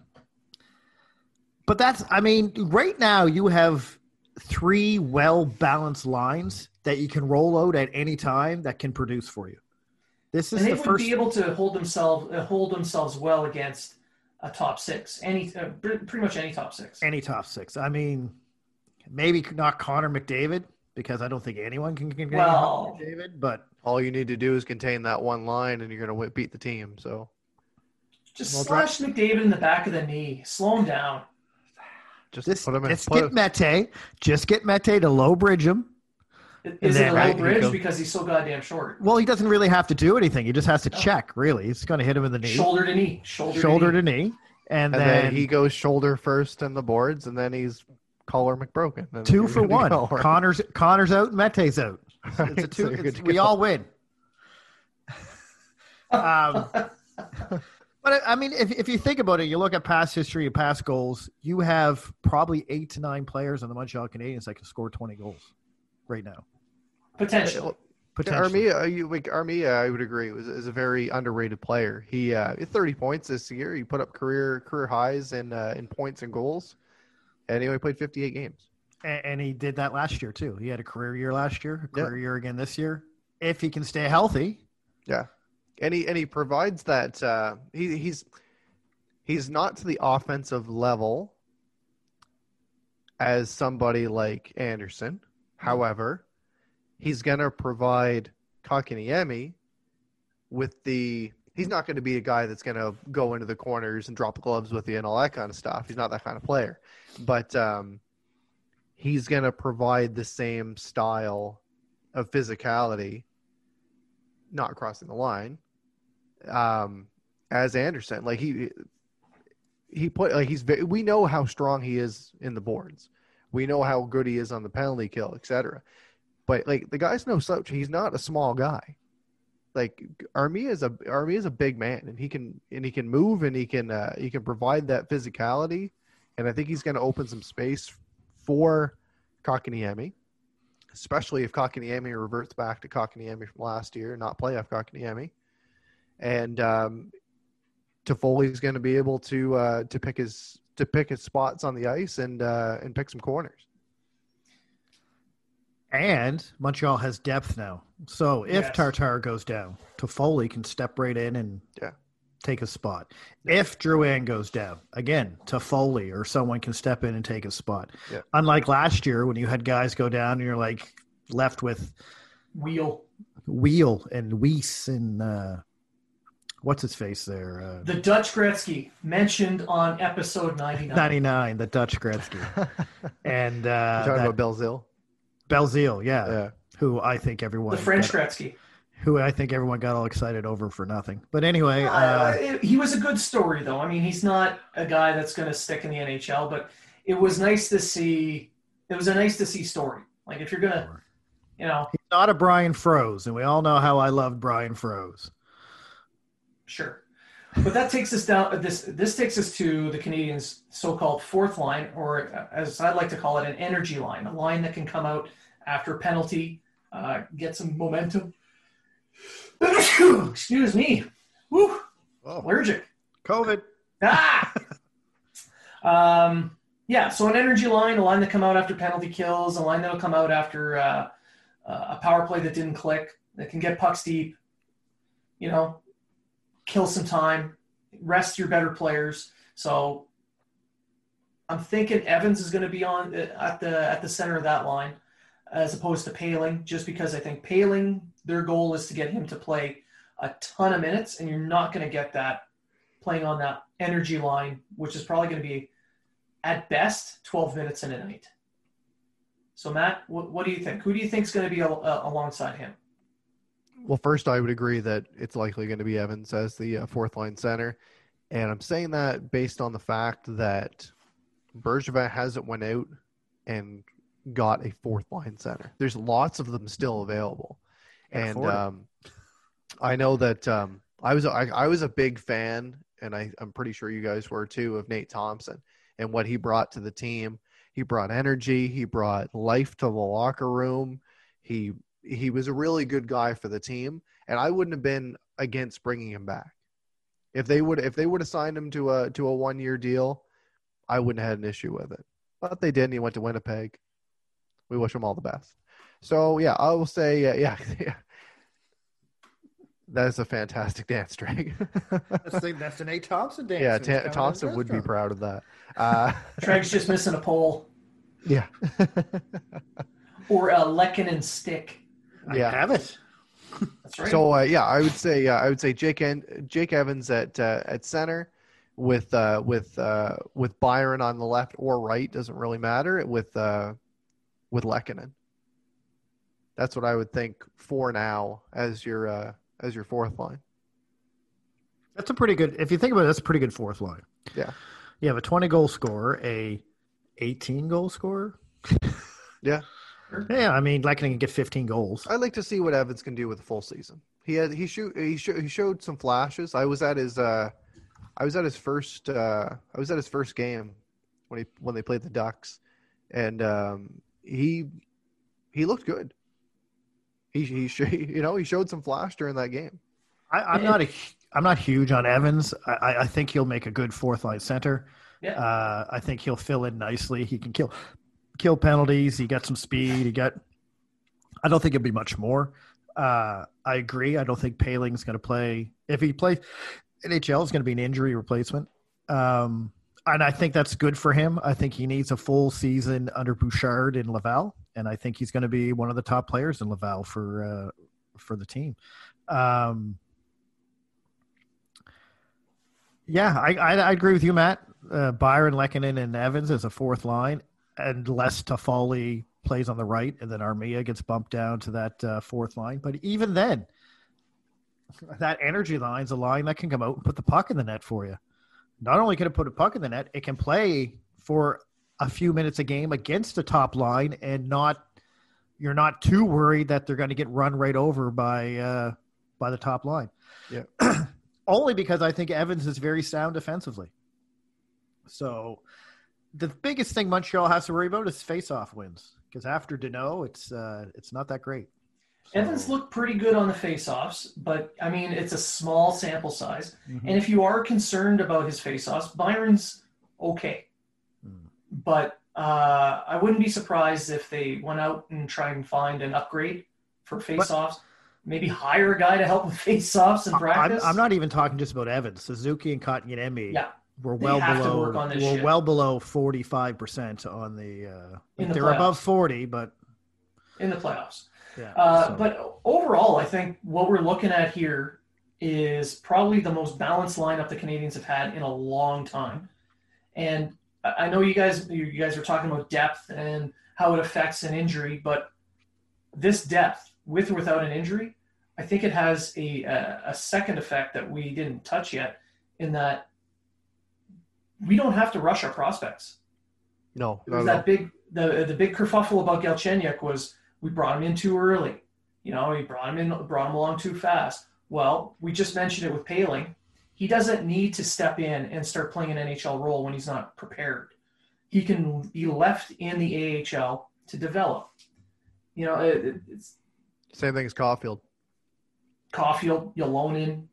but that's, I mean, right now you have three well balanced lines that you can roll out at any time that can produce for you. This is and they the would first. be able to hold themselves uh, hold themselves well against a top six, any uh, pretty much any top six. any top six. I mean, maybe not Connor McDavid because I don't think anyone can contain Well- Connor McDavid. But All you need to do is contain that one line, and you're going to beat the team. So Just Well, slash McDavid in the back of the knee. Slow him down. Just just, put him in. just Put get Mete, just get Mete to low bridge him. Is then, it a low he bridge goes- because he's so goddamn short? Well, he doesn't really have to do anything. He just has to No. check. Really, he's going to hit him in the knee, Shoulder to knee. Shoulder, shoulder to knee. to knee, and, and then, then, he goes shoulder first in the boards, and then he's collar McBroken. And two for one. go, right? Connor's Connor's out, Mete's out. It's a Right, so two. you're good it's- we all win. um, but I- I mean, if if you think about it, you look at past history of past goals. You have probably eight to nine players on the Montreal Canadiens that can score twenty goals right now. Potentially. Potentially. Armia, you like Armia, I would agree, was is a very underrated player. He uh, 30 points this year. He put up career career highs in uh, in points and goals, and he only played 58 games. And, and he did that last year too. He had a career year last year, a Yeah. career year again this year. If he can stay healthy, and he and he provides that uh, he he's he's not to the offensive level as somebody like Anderson. However, he's going to provide Kakaniemi with the he's not going to be a guy that's going to go into the corners and drop gloves with you and all that kind of stuff. He's not that kind of player. But um, he's going to provide the same style of physicality not crossing the line um as Anderson like he he put like he's we know how strong he is in the boards. We know how good he is on the penalty kill etc but like the guy's no slouch. He's not a small guy. Like Armia is a Armia is a big man and he can and he can move and he can uh, he can provide that physicality and I think he's going to open some space for Kakaniemi especially if Kakaniemi reverts back to Kakaniemi from last year, not playoff Kakaniemi. And um, Toffoli's going to be able to uh, to pick his to pick his spots on the ice and uh, and pick some corners. and Montreal has depth now. So if Yes. Tatar goes down, Toffoli can step right in and Yeah. take a spot. If Drouin goes down, again, Toffoli or someone can step in and take a spot. Yeah. Unlike last year when you had guys go down and you're like left with Wheel. Wheel and Weise and uh, what's his face there? Uh, The Dutch Gretzky mentioned on episode 99. 99, the Dutch Gretzky. and You're uh, talking that about Belzile. Belzile, yeah, Yeah. who I think everyone The French got- Gretzky. who I think everyone got all excited over for nothing. But anyway, Uh, uh, he was a good story, though. I mean, he's not a guy that's going to stick in the NHL, but it was nice to see. It was a nice to see story. Like if you're gonna you know, He's not a Byron Froese, and we all know how I loved Byron Froese. Sure. But that takes us down. This this takes us to the Canadiens' so-called fourth line, or uh, as I'd like to call it, an energy line, a line that can come out after penalty, uh, get some momentum. Excuse me. Woo, Oh, allergic. COVID. Ah. um. Yeah. So an energy line, a line that come out after penalty kills, a line that'll come out after uh, uh, a power play that didn't click, that can get pucks deep. You know, kill some time, rest your better players. So I'm thinking Evans is going to be on uh, at the at the center of that line, as opposed to Poehling, just because I think Poehling their goal is to get him to play a ton of minutes, and you're not going to get that playing on that energy line, which is probably going to be at best 12 minutes in a night. So Matt, what, what do you think? Who do you think is going to be al- uh, alongside him? Well, first, I would agree that it's likely going to be Evans as the uh, fourth line center, and I'm saying that based on the fact that Bergevin hasn't went out and got a fourth line center. There's lots of them still available, and um, I know that um, I was I, I was a big fan, and I, I'm pretty sure you guys were too of Nate Thompson and what he brought to the team. He brought energy. He brought life to the locker room. He he was a really good guy for the team, and I wouldn't have been against bringing him back. If they would if they would have signed him to a to a one year deal, I wouldn't have had an issue with it. But they didn't. He went to Winnipeg. We wish him all the best. So yeah, I will say uh, yeah, yeah. That is a fantastic dance, Drake. That's the, that's the Nate Thompson dance. yeah, Ta- Thompson his would be proud of that. Uh, Treg's just missing a pole yeah, or a Lekin and stick. I Yeah. have it. That's right. So uh, yeah, I would say uh, I would say Jake and Jake Evans at uh, at center with uh, with uh, with Byron on the left or right doesn't really matter with uh, with Lehkonen. That's what I would think for now as your uh, as your fourth line. That's a pretty good. If you think about it, that's a pretty good fourth line. Yeah. You have a 20 goal scorer, a 18 goal scorer. Yeah. Yeah, I mean, Lehkonen can get 15 goals. I'd like to see what Evans can do with a full season. He had he shoot he, sho- he showed some flashes. I was at his uh, I was at his first uh, I was at his first game when he when they played the Ducks, and um, he he looked good. He he sh- you know he showed some flash during that game. I, I'm not a I'm not huge on Evans. I- I, I think he'll make a good fourth line center. Yeah. Uh, I think he'll fill in nicely. He can kill kill penalties. He got some speed. He got. I don't think it'll be much more. Uh, I agree. I don't think Poehling's going to play. If he plays, NHL is going to be an injury replacement. Um, and I think that's good for him. I think he needs a full season under Bouchard in Laval, and I think he's going to be one of the top players in Laval for uh, for the team. Um, yeah, I, I, I agree with you, Matt. Uh, Byron, Lehkonen, and Evans as a fourth line, and Les Toffoli plays on the right, and then Armia gets bumped down to that uh, fourth line. But even then, that energy line's a line that can come out and put the puck in the net for you. Not only can it put a puck in the net, it can play for a few minutes a game against the top line, and not you're not too worried that they're going to get run right over by uh, by the top line. Yeah. only because I think Evans is very sound defensively. So the biggest thing Montreal has to worry about is face-off wins because after Danault, it's uh, it's not that great. So- Evans looked pretty good on the faceoffs, but I mean it's a small sample size. Mhm. And if you are concerned about his faceoffs, Byron's okay. Mm. But uh, I wouldn't be surprised if they went out and tried and find an upgrade for faceoffs. Maybe hire a guy to help with faceoffs in I'm, practice. I'm not even talking just about Evans, Suzuki, and Kotkaniemi. Yeah. Were well below. work on this were shit. well below 45 percent on the. Uh, the they were above 40, but in the playoffs. yeah. Uh, so- But overall, I think what we're looking at here is probably the most balanced lineup the Canadiens have had in a long time. And I I know you guys you guys are talking about depth and how it affects an injury, but this depth, with or without an injury, I think it has a a, a second effect that we didn't touch yet, in that we don't have to rush our prospects. No, There was not all. that big the the big kerfuffle about Galchenyuk was we brought him in too early. You know, we brought him in, brought him along too fast. Well, we just mentioned it with Poehling. He doesn't need to step in and start playing an NHL role when he's not prepared. He can be left in the AHL to develop. You know, it, it's Same thing as Caufield. Caufield, Ylönen.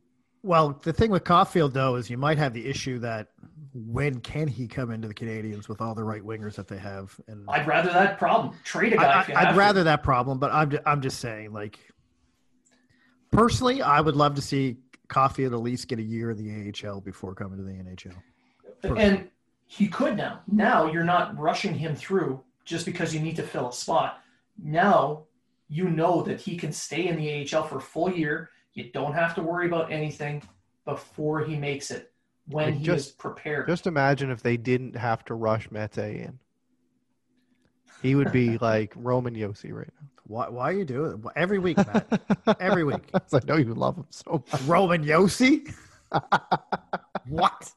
Well, the thing with Caufield though is you might have the issue that when can he come into the Canadiens with all the right wingers that they have? And I'd rather that problem. Trade a guy. I, would to. rather that problem, but I'm I'm just saying, like, personally, I would love to see Caufield at least get a year in the AHL before coming to the NHL. And he could now. Now you're not rushing him through just because you need to fill a spot. Now you know that he can stay in the AHL for a full year. You don't have to worry about anything before he makes it when Like, he just- is prepared. Just imagine if they didn't have to rush Mete in. He would be like Roman Josi right now. Why, why are you doing it? Every week, Matt. Every week. I know you love him so much. Roman Josi? what?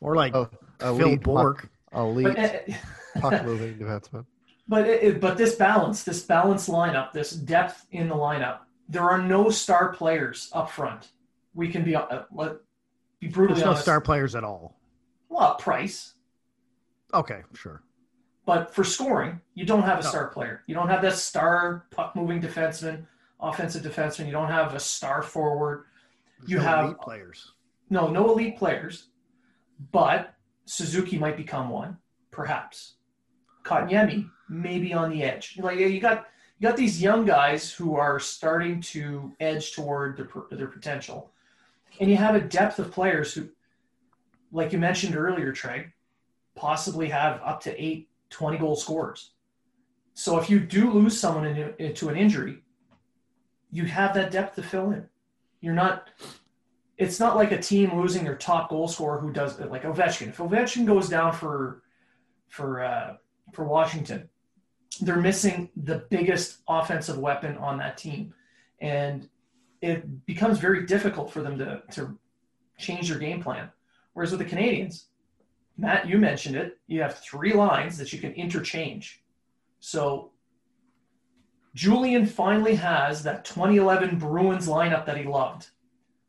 Or like Oh, Phil Bork. puck, elite but, uh, puck moving defenseman. but it, it- but this balance, this balanced lineup, this depth in the lineup, there are no star players up front. We can be uh, let be brutally There's no honest. star players at all. Well, Price, Okay, sure. But for scoring, you don't have a No. star player. You don't have that star puck moving defenseman, offensive defenseman. You don't have a star forward. There's You no have- elite players. No, no elite players. But Suzuki might become one, perhaps. Kotkaniemi maybe on the edge. Like you got you got these young guys who are starting to edge toward their their potential, and you have a depth of players who, like you mentioned earlier, Trey, possibly have up to eight 20 goal scorers. So if you do lose someone into, an injury, you have that depth to fill in. You're not. It's not like a team losing their top goal scorer who does like Ovechkin. If Ovechkin goes down for for uh, for Washington, they're missing the biggest offensive weapon on that team, and it becomes very difficult for them to to change their game plan. Whereas with the Canadiens, Matt, you mentioned it. You have three lines that you can interchange. So Julien finally has that 2011 Bruins lineup that he loved,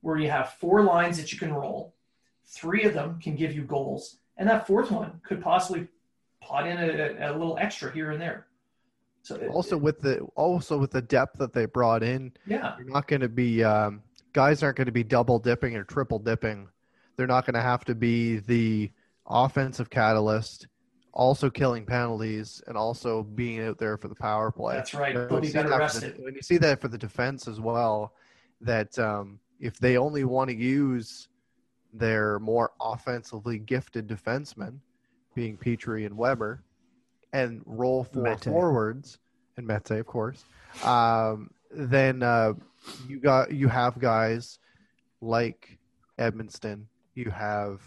where you have four lines that you can roll. Three of them can give you goals, and that fourth one could possibly pot in a, a little extra here and there. So it- Also with the also with the depth that they brought in, yeah, you're not going to be um, guys aren't going to be double dipping or triple dipping. They're not going to have to be the offensive catalyst, also killing penalties and also being out there for the power play. that's right. When They'll you be see better that for rested. the- when you see that for the defense as well, that um, if they only want to use their more offensively gifted defensemen, being Petry and Weber, and roll four Mete. forwards and Mete, of course, um, then uh, you got you have guys like Edmundson, you have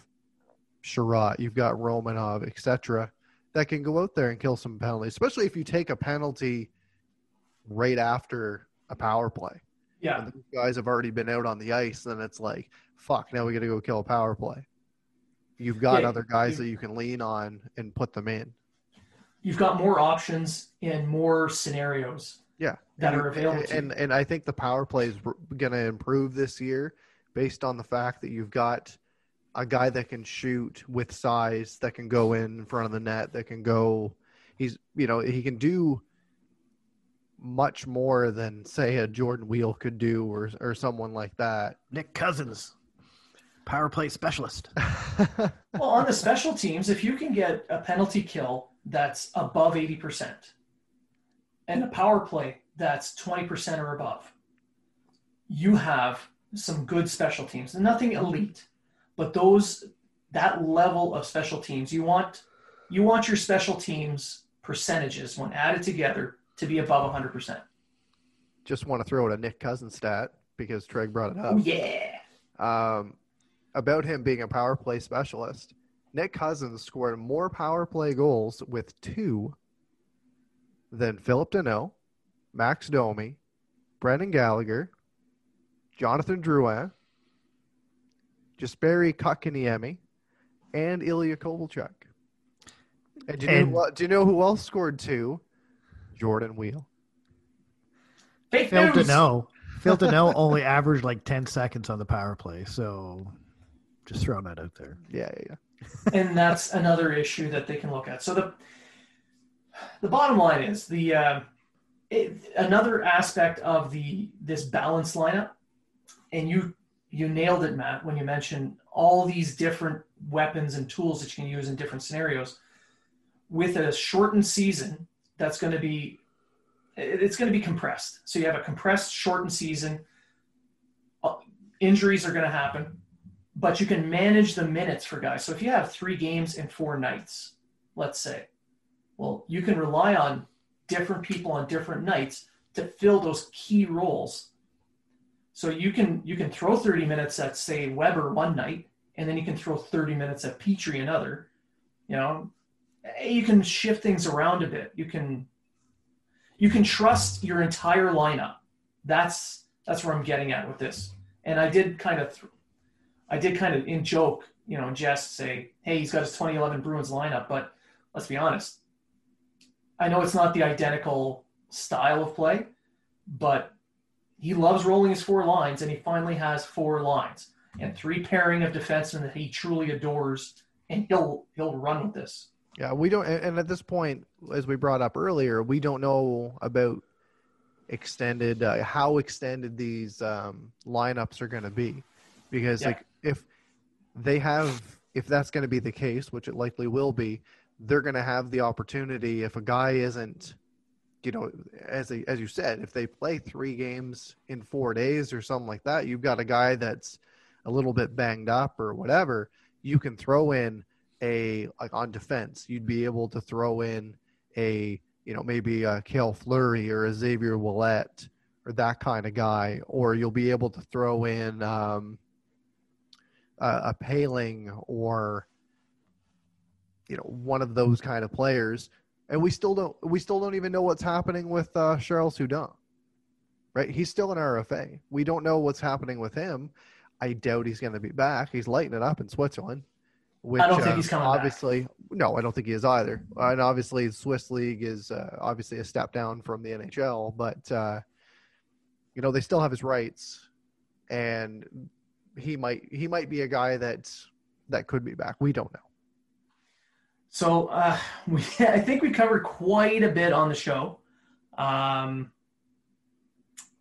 Chiarot, you've got Romanov, etc., that can go out there and kill some penalties, especially if you take a penalty right after a power play. Yeah, those guys have already been out on the ice, then it's like, fuck, now we got to go kill a power play. You've got Yeah, other guys you- that you can lean on and put them in. You've got more options and more scenarios Yeah, that And are you- available to And and I think the power play is going to improve this year, based on the fact that you've got a guy that can shoot with size, that can go in front of the net, that can go. He's you know he can do much more than say a Jordan Weal could do, or or someone like that. Nick Cousins, power play specialist. Well, on the special teams, if you can get a penalty kill that's above 80% and a power play that's 20% or above, you have some good special teams. Nothing elite, but those that level of special teams, you want you want your special teams percentages when added together to be above 100%. Just want to throw out a Nick Cousins stat because Treg brought it up. Oh yeah. um, about him being a power play specialist. Nick Cousins scored more power play goals with two than Philip Danault, Max Domi, Brendan Gallagher, Jonathan Drouin, Jesperi Kotkaniemi, and Ilya Kovalchuk. And do you, And- know, do you know who else scored two? Jordan Weal. Fake Phil news. Danault. Phil Danault only averaged like 10 seconds on the power play. So just throwing that out there. Yeah, yeah, yeah. And that's another issue that they can look at. So the the bottom line is the uh, it, another aspect of the this balanced lineup, and you you nailed it, Matt, when you mentioned all these different weapons and tools that you can use in different scenarios. With a shortened season, that's going to be it- it's going to be compressed. So you have a compressed, shortened season. Uh, Injuries are going to happen but you can manage the minutes for guys. So if you have three games in four nights, let's say, well, you can rely on different people on different nights to fill those key roles. So you can you can throw 30 minutes at say Weber one night, and then you can throw 30 minutes at Petry another. You know, you can shift things around a bit. You can you can trust your entire lineup. That's that's where I'm getting at with this. And I did kind of th- I did kind of in joke, you know, jest say, hey, he's got his 2011 Bruins lineup, but let's be honest. I know it's not the identical style of play, but he loves rolling his four lines, and he finally has four lines and three pairing of defensemen that he truly adores, and he'll he'll run with this. Yeah, we don't, and and at this point, as we brought up earlier, we don't know about extended uh, how extended these um, lineups are going to be, because Yeah. like if they have, if that's going to be the case, which it likely will be, they're going to have the opportunity. If a guy isn't, you know, as a, as you said, if they play three games in four days or something like that, you've got a guy that's a little bit banged up or whatever, you can throw in a like on defense, you'd be able to throw in a you know maybe a Cale Fleury or a Xavier Ouellet or that kind of guy, or you'll be able to throw in um, a, a Poehling or you know one of those kind of players, and we still don't we still don't even know what's happening with uh, Charles Hudon. Right, he's still an RFA. We don't know what's happening with him. I doubt he's going to be back. He's lighting it up in Switzerland. Which, I don't think uh, he's coming back. obviously, no, I don't think he is either. And obviously, Swiss league is uh, obviously a step down from the NHL, but uh, you know they still have his rights, and he might he might be a guy that that could be back. We don't know. So uh, we, I think we covered quite a bit on the show. Um,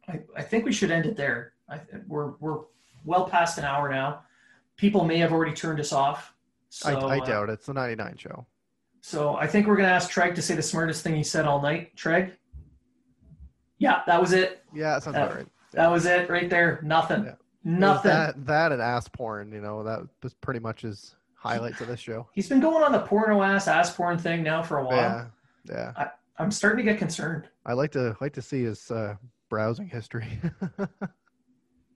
I, I think we should end it there. I, we're we're well past an hour now. People may have already turned us off. So, I, I uh, doubt it. It's the '99 show. So I think we're gonna ask Treg to say the smartest thing he said all night. Treg. Yeah, that was it. Yeah, that sounds Uh, about right. That was it right there. Nothing. Yeah. It Nothing. That that and ass porn. You know that was pretty much his highlights of this show. He's been going on the porno ass ass porn thing now for a while. Yeah, yeah. I'm starting to get concerned. I like to like to see his uh, browsing history.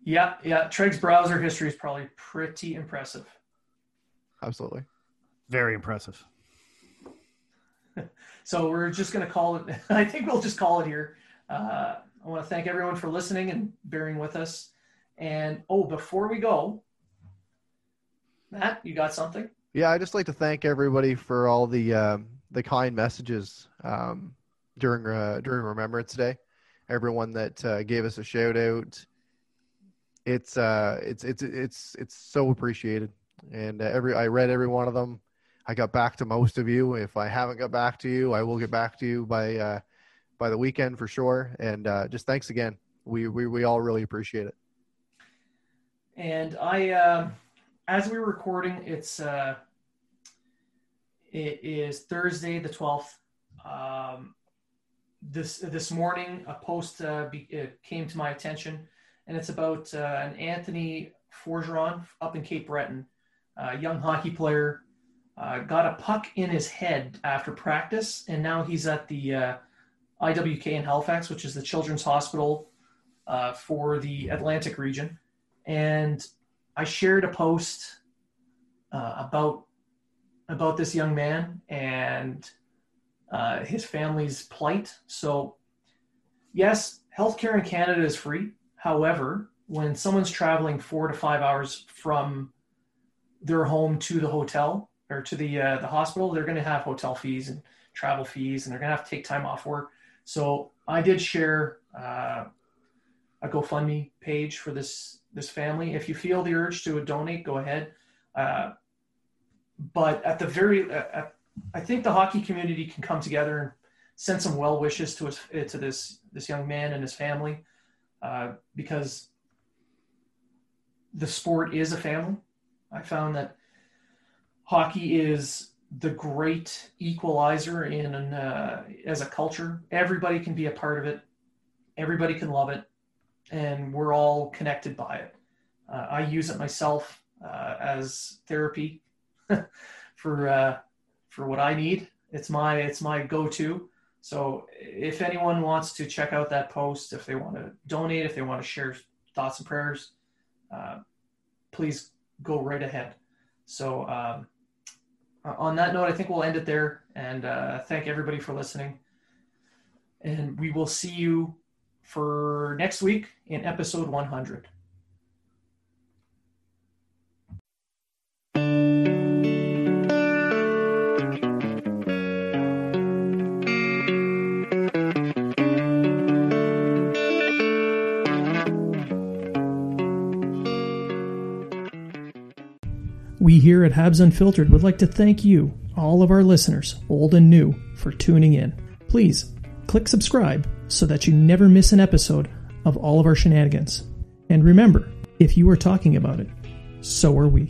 Yeah, yeah. Treg's browser history is probably pretty impressive. Absolutely. Very impressive. So we're just going to call it. I think we'll just call it here. Uh, I want to thank everyone for listening and bearing with us. And oh, before we go, Matt, you got something? Yeah, I just like to thank everybody for all the um, the kind messages um, during uh, during Remembrance Day. Everyone that uh, gave us a shout out. It's uh, it's it's it's it's so appreciated, and uh, every I read every one of them. I got back to most of you. If I haven't got back to you, I will get back to you by uh, by the weekend for sure. And uh, just thanks again. We we we all really appreciate it. And I, uh, as we were recording, it's uh, it is Thursday the twelfth. Um, this this morning, a post uh, be, it came to my attention, and it's about uh, an Anthony Forgeron up in Cape Breton, a young hockey player. Uh, got a puck in his head after practice, and now he's at the uh, IWK in Halifax, which is the Children's Hospital uh, for the Atlantic region and I shared a post uh, about about this young man and uh, his family's plight. So, yes, healthcare in Canada is free. However, when someone's traveling four to five hours from their home to the hotel or to the uh, the hospital, they're going to have hotel fees and travel fees, and they're going to have to take time off work. So I did share uh, a GoFundMe page for this this family. If you feel the urge to donate, go ahead. Uh, but at the very, uh, I think the hockey community can come together and send some well wishes to his, to this this young man and his family, uh, because the sport is a family. I found that hockey is the great equalizer in uh, as a culture. Everybody can be a part of it. Everybody can love it, and we're all connected by it. Uh, I use it myself uh, as therapy for uh, for what I need. It's my it's my go-to. So if anyone wants to check out that post, if they want to donate, if they want to share thoughts and prayers, uh, please go right ahead. So um, on that note, I think we'll end it there and uh, thank everybody for listening. And we will see you for next week in episode 100. We here at Habs Unfiltered would like to thank you, all of our listeners, old and new, for tuning in. Please click subscribe so that you never miss an episode of all of our shenanigans. And remember, if you are talking about it, so are we.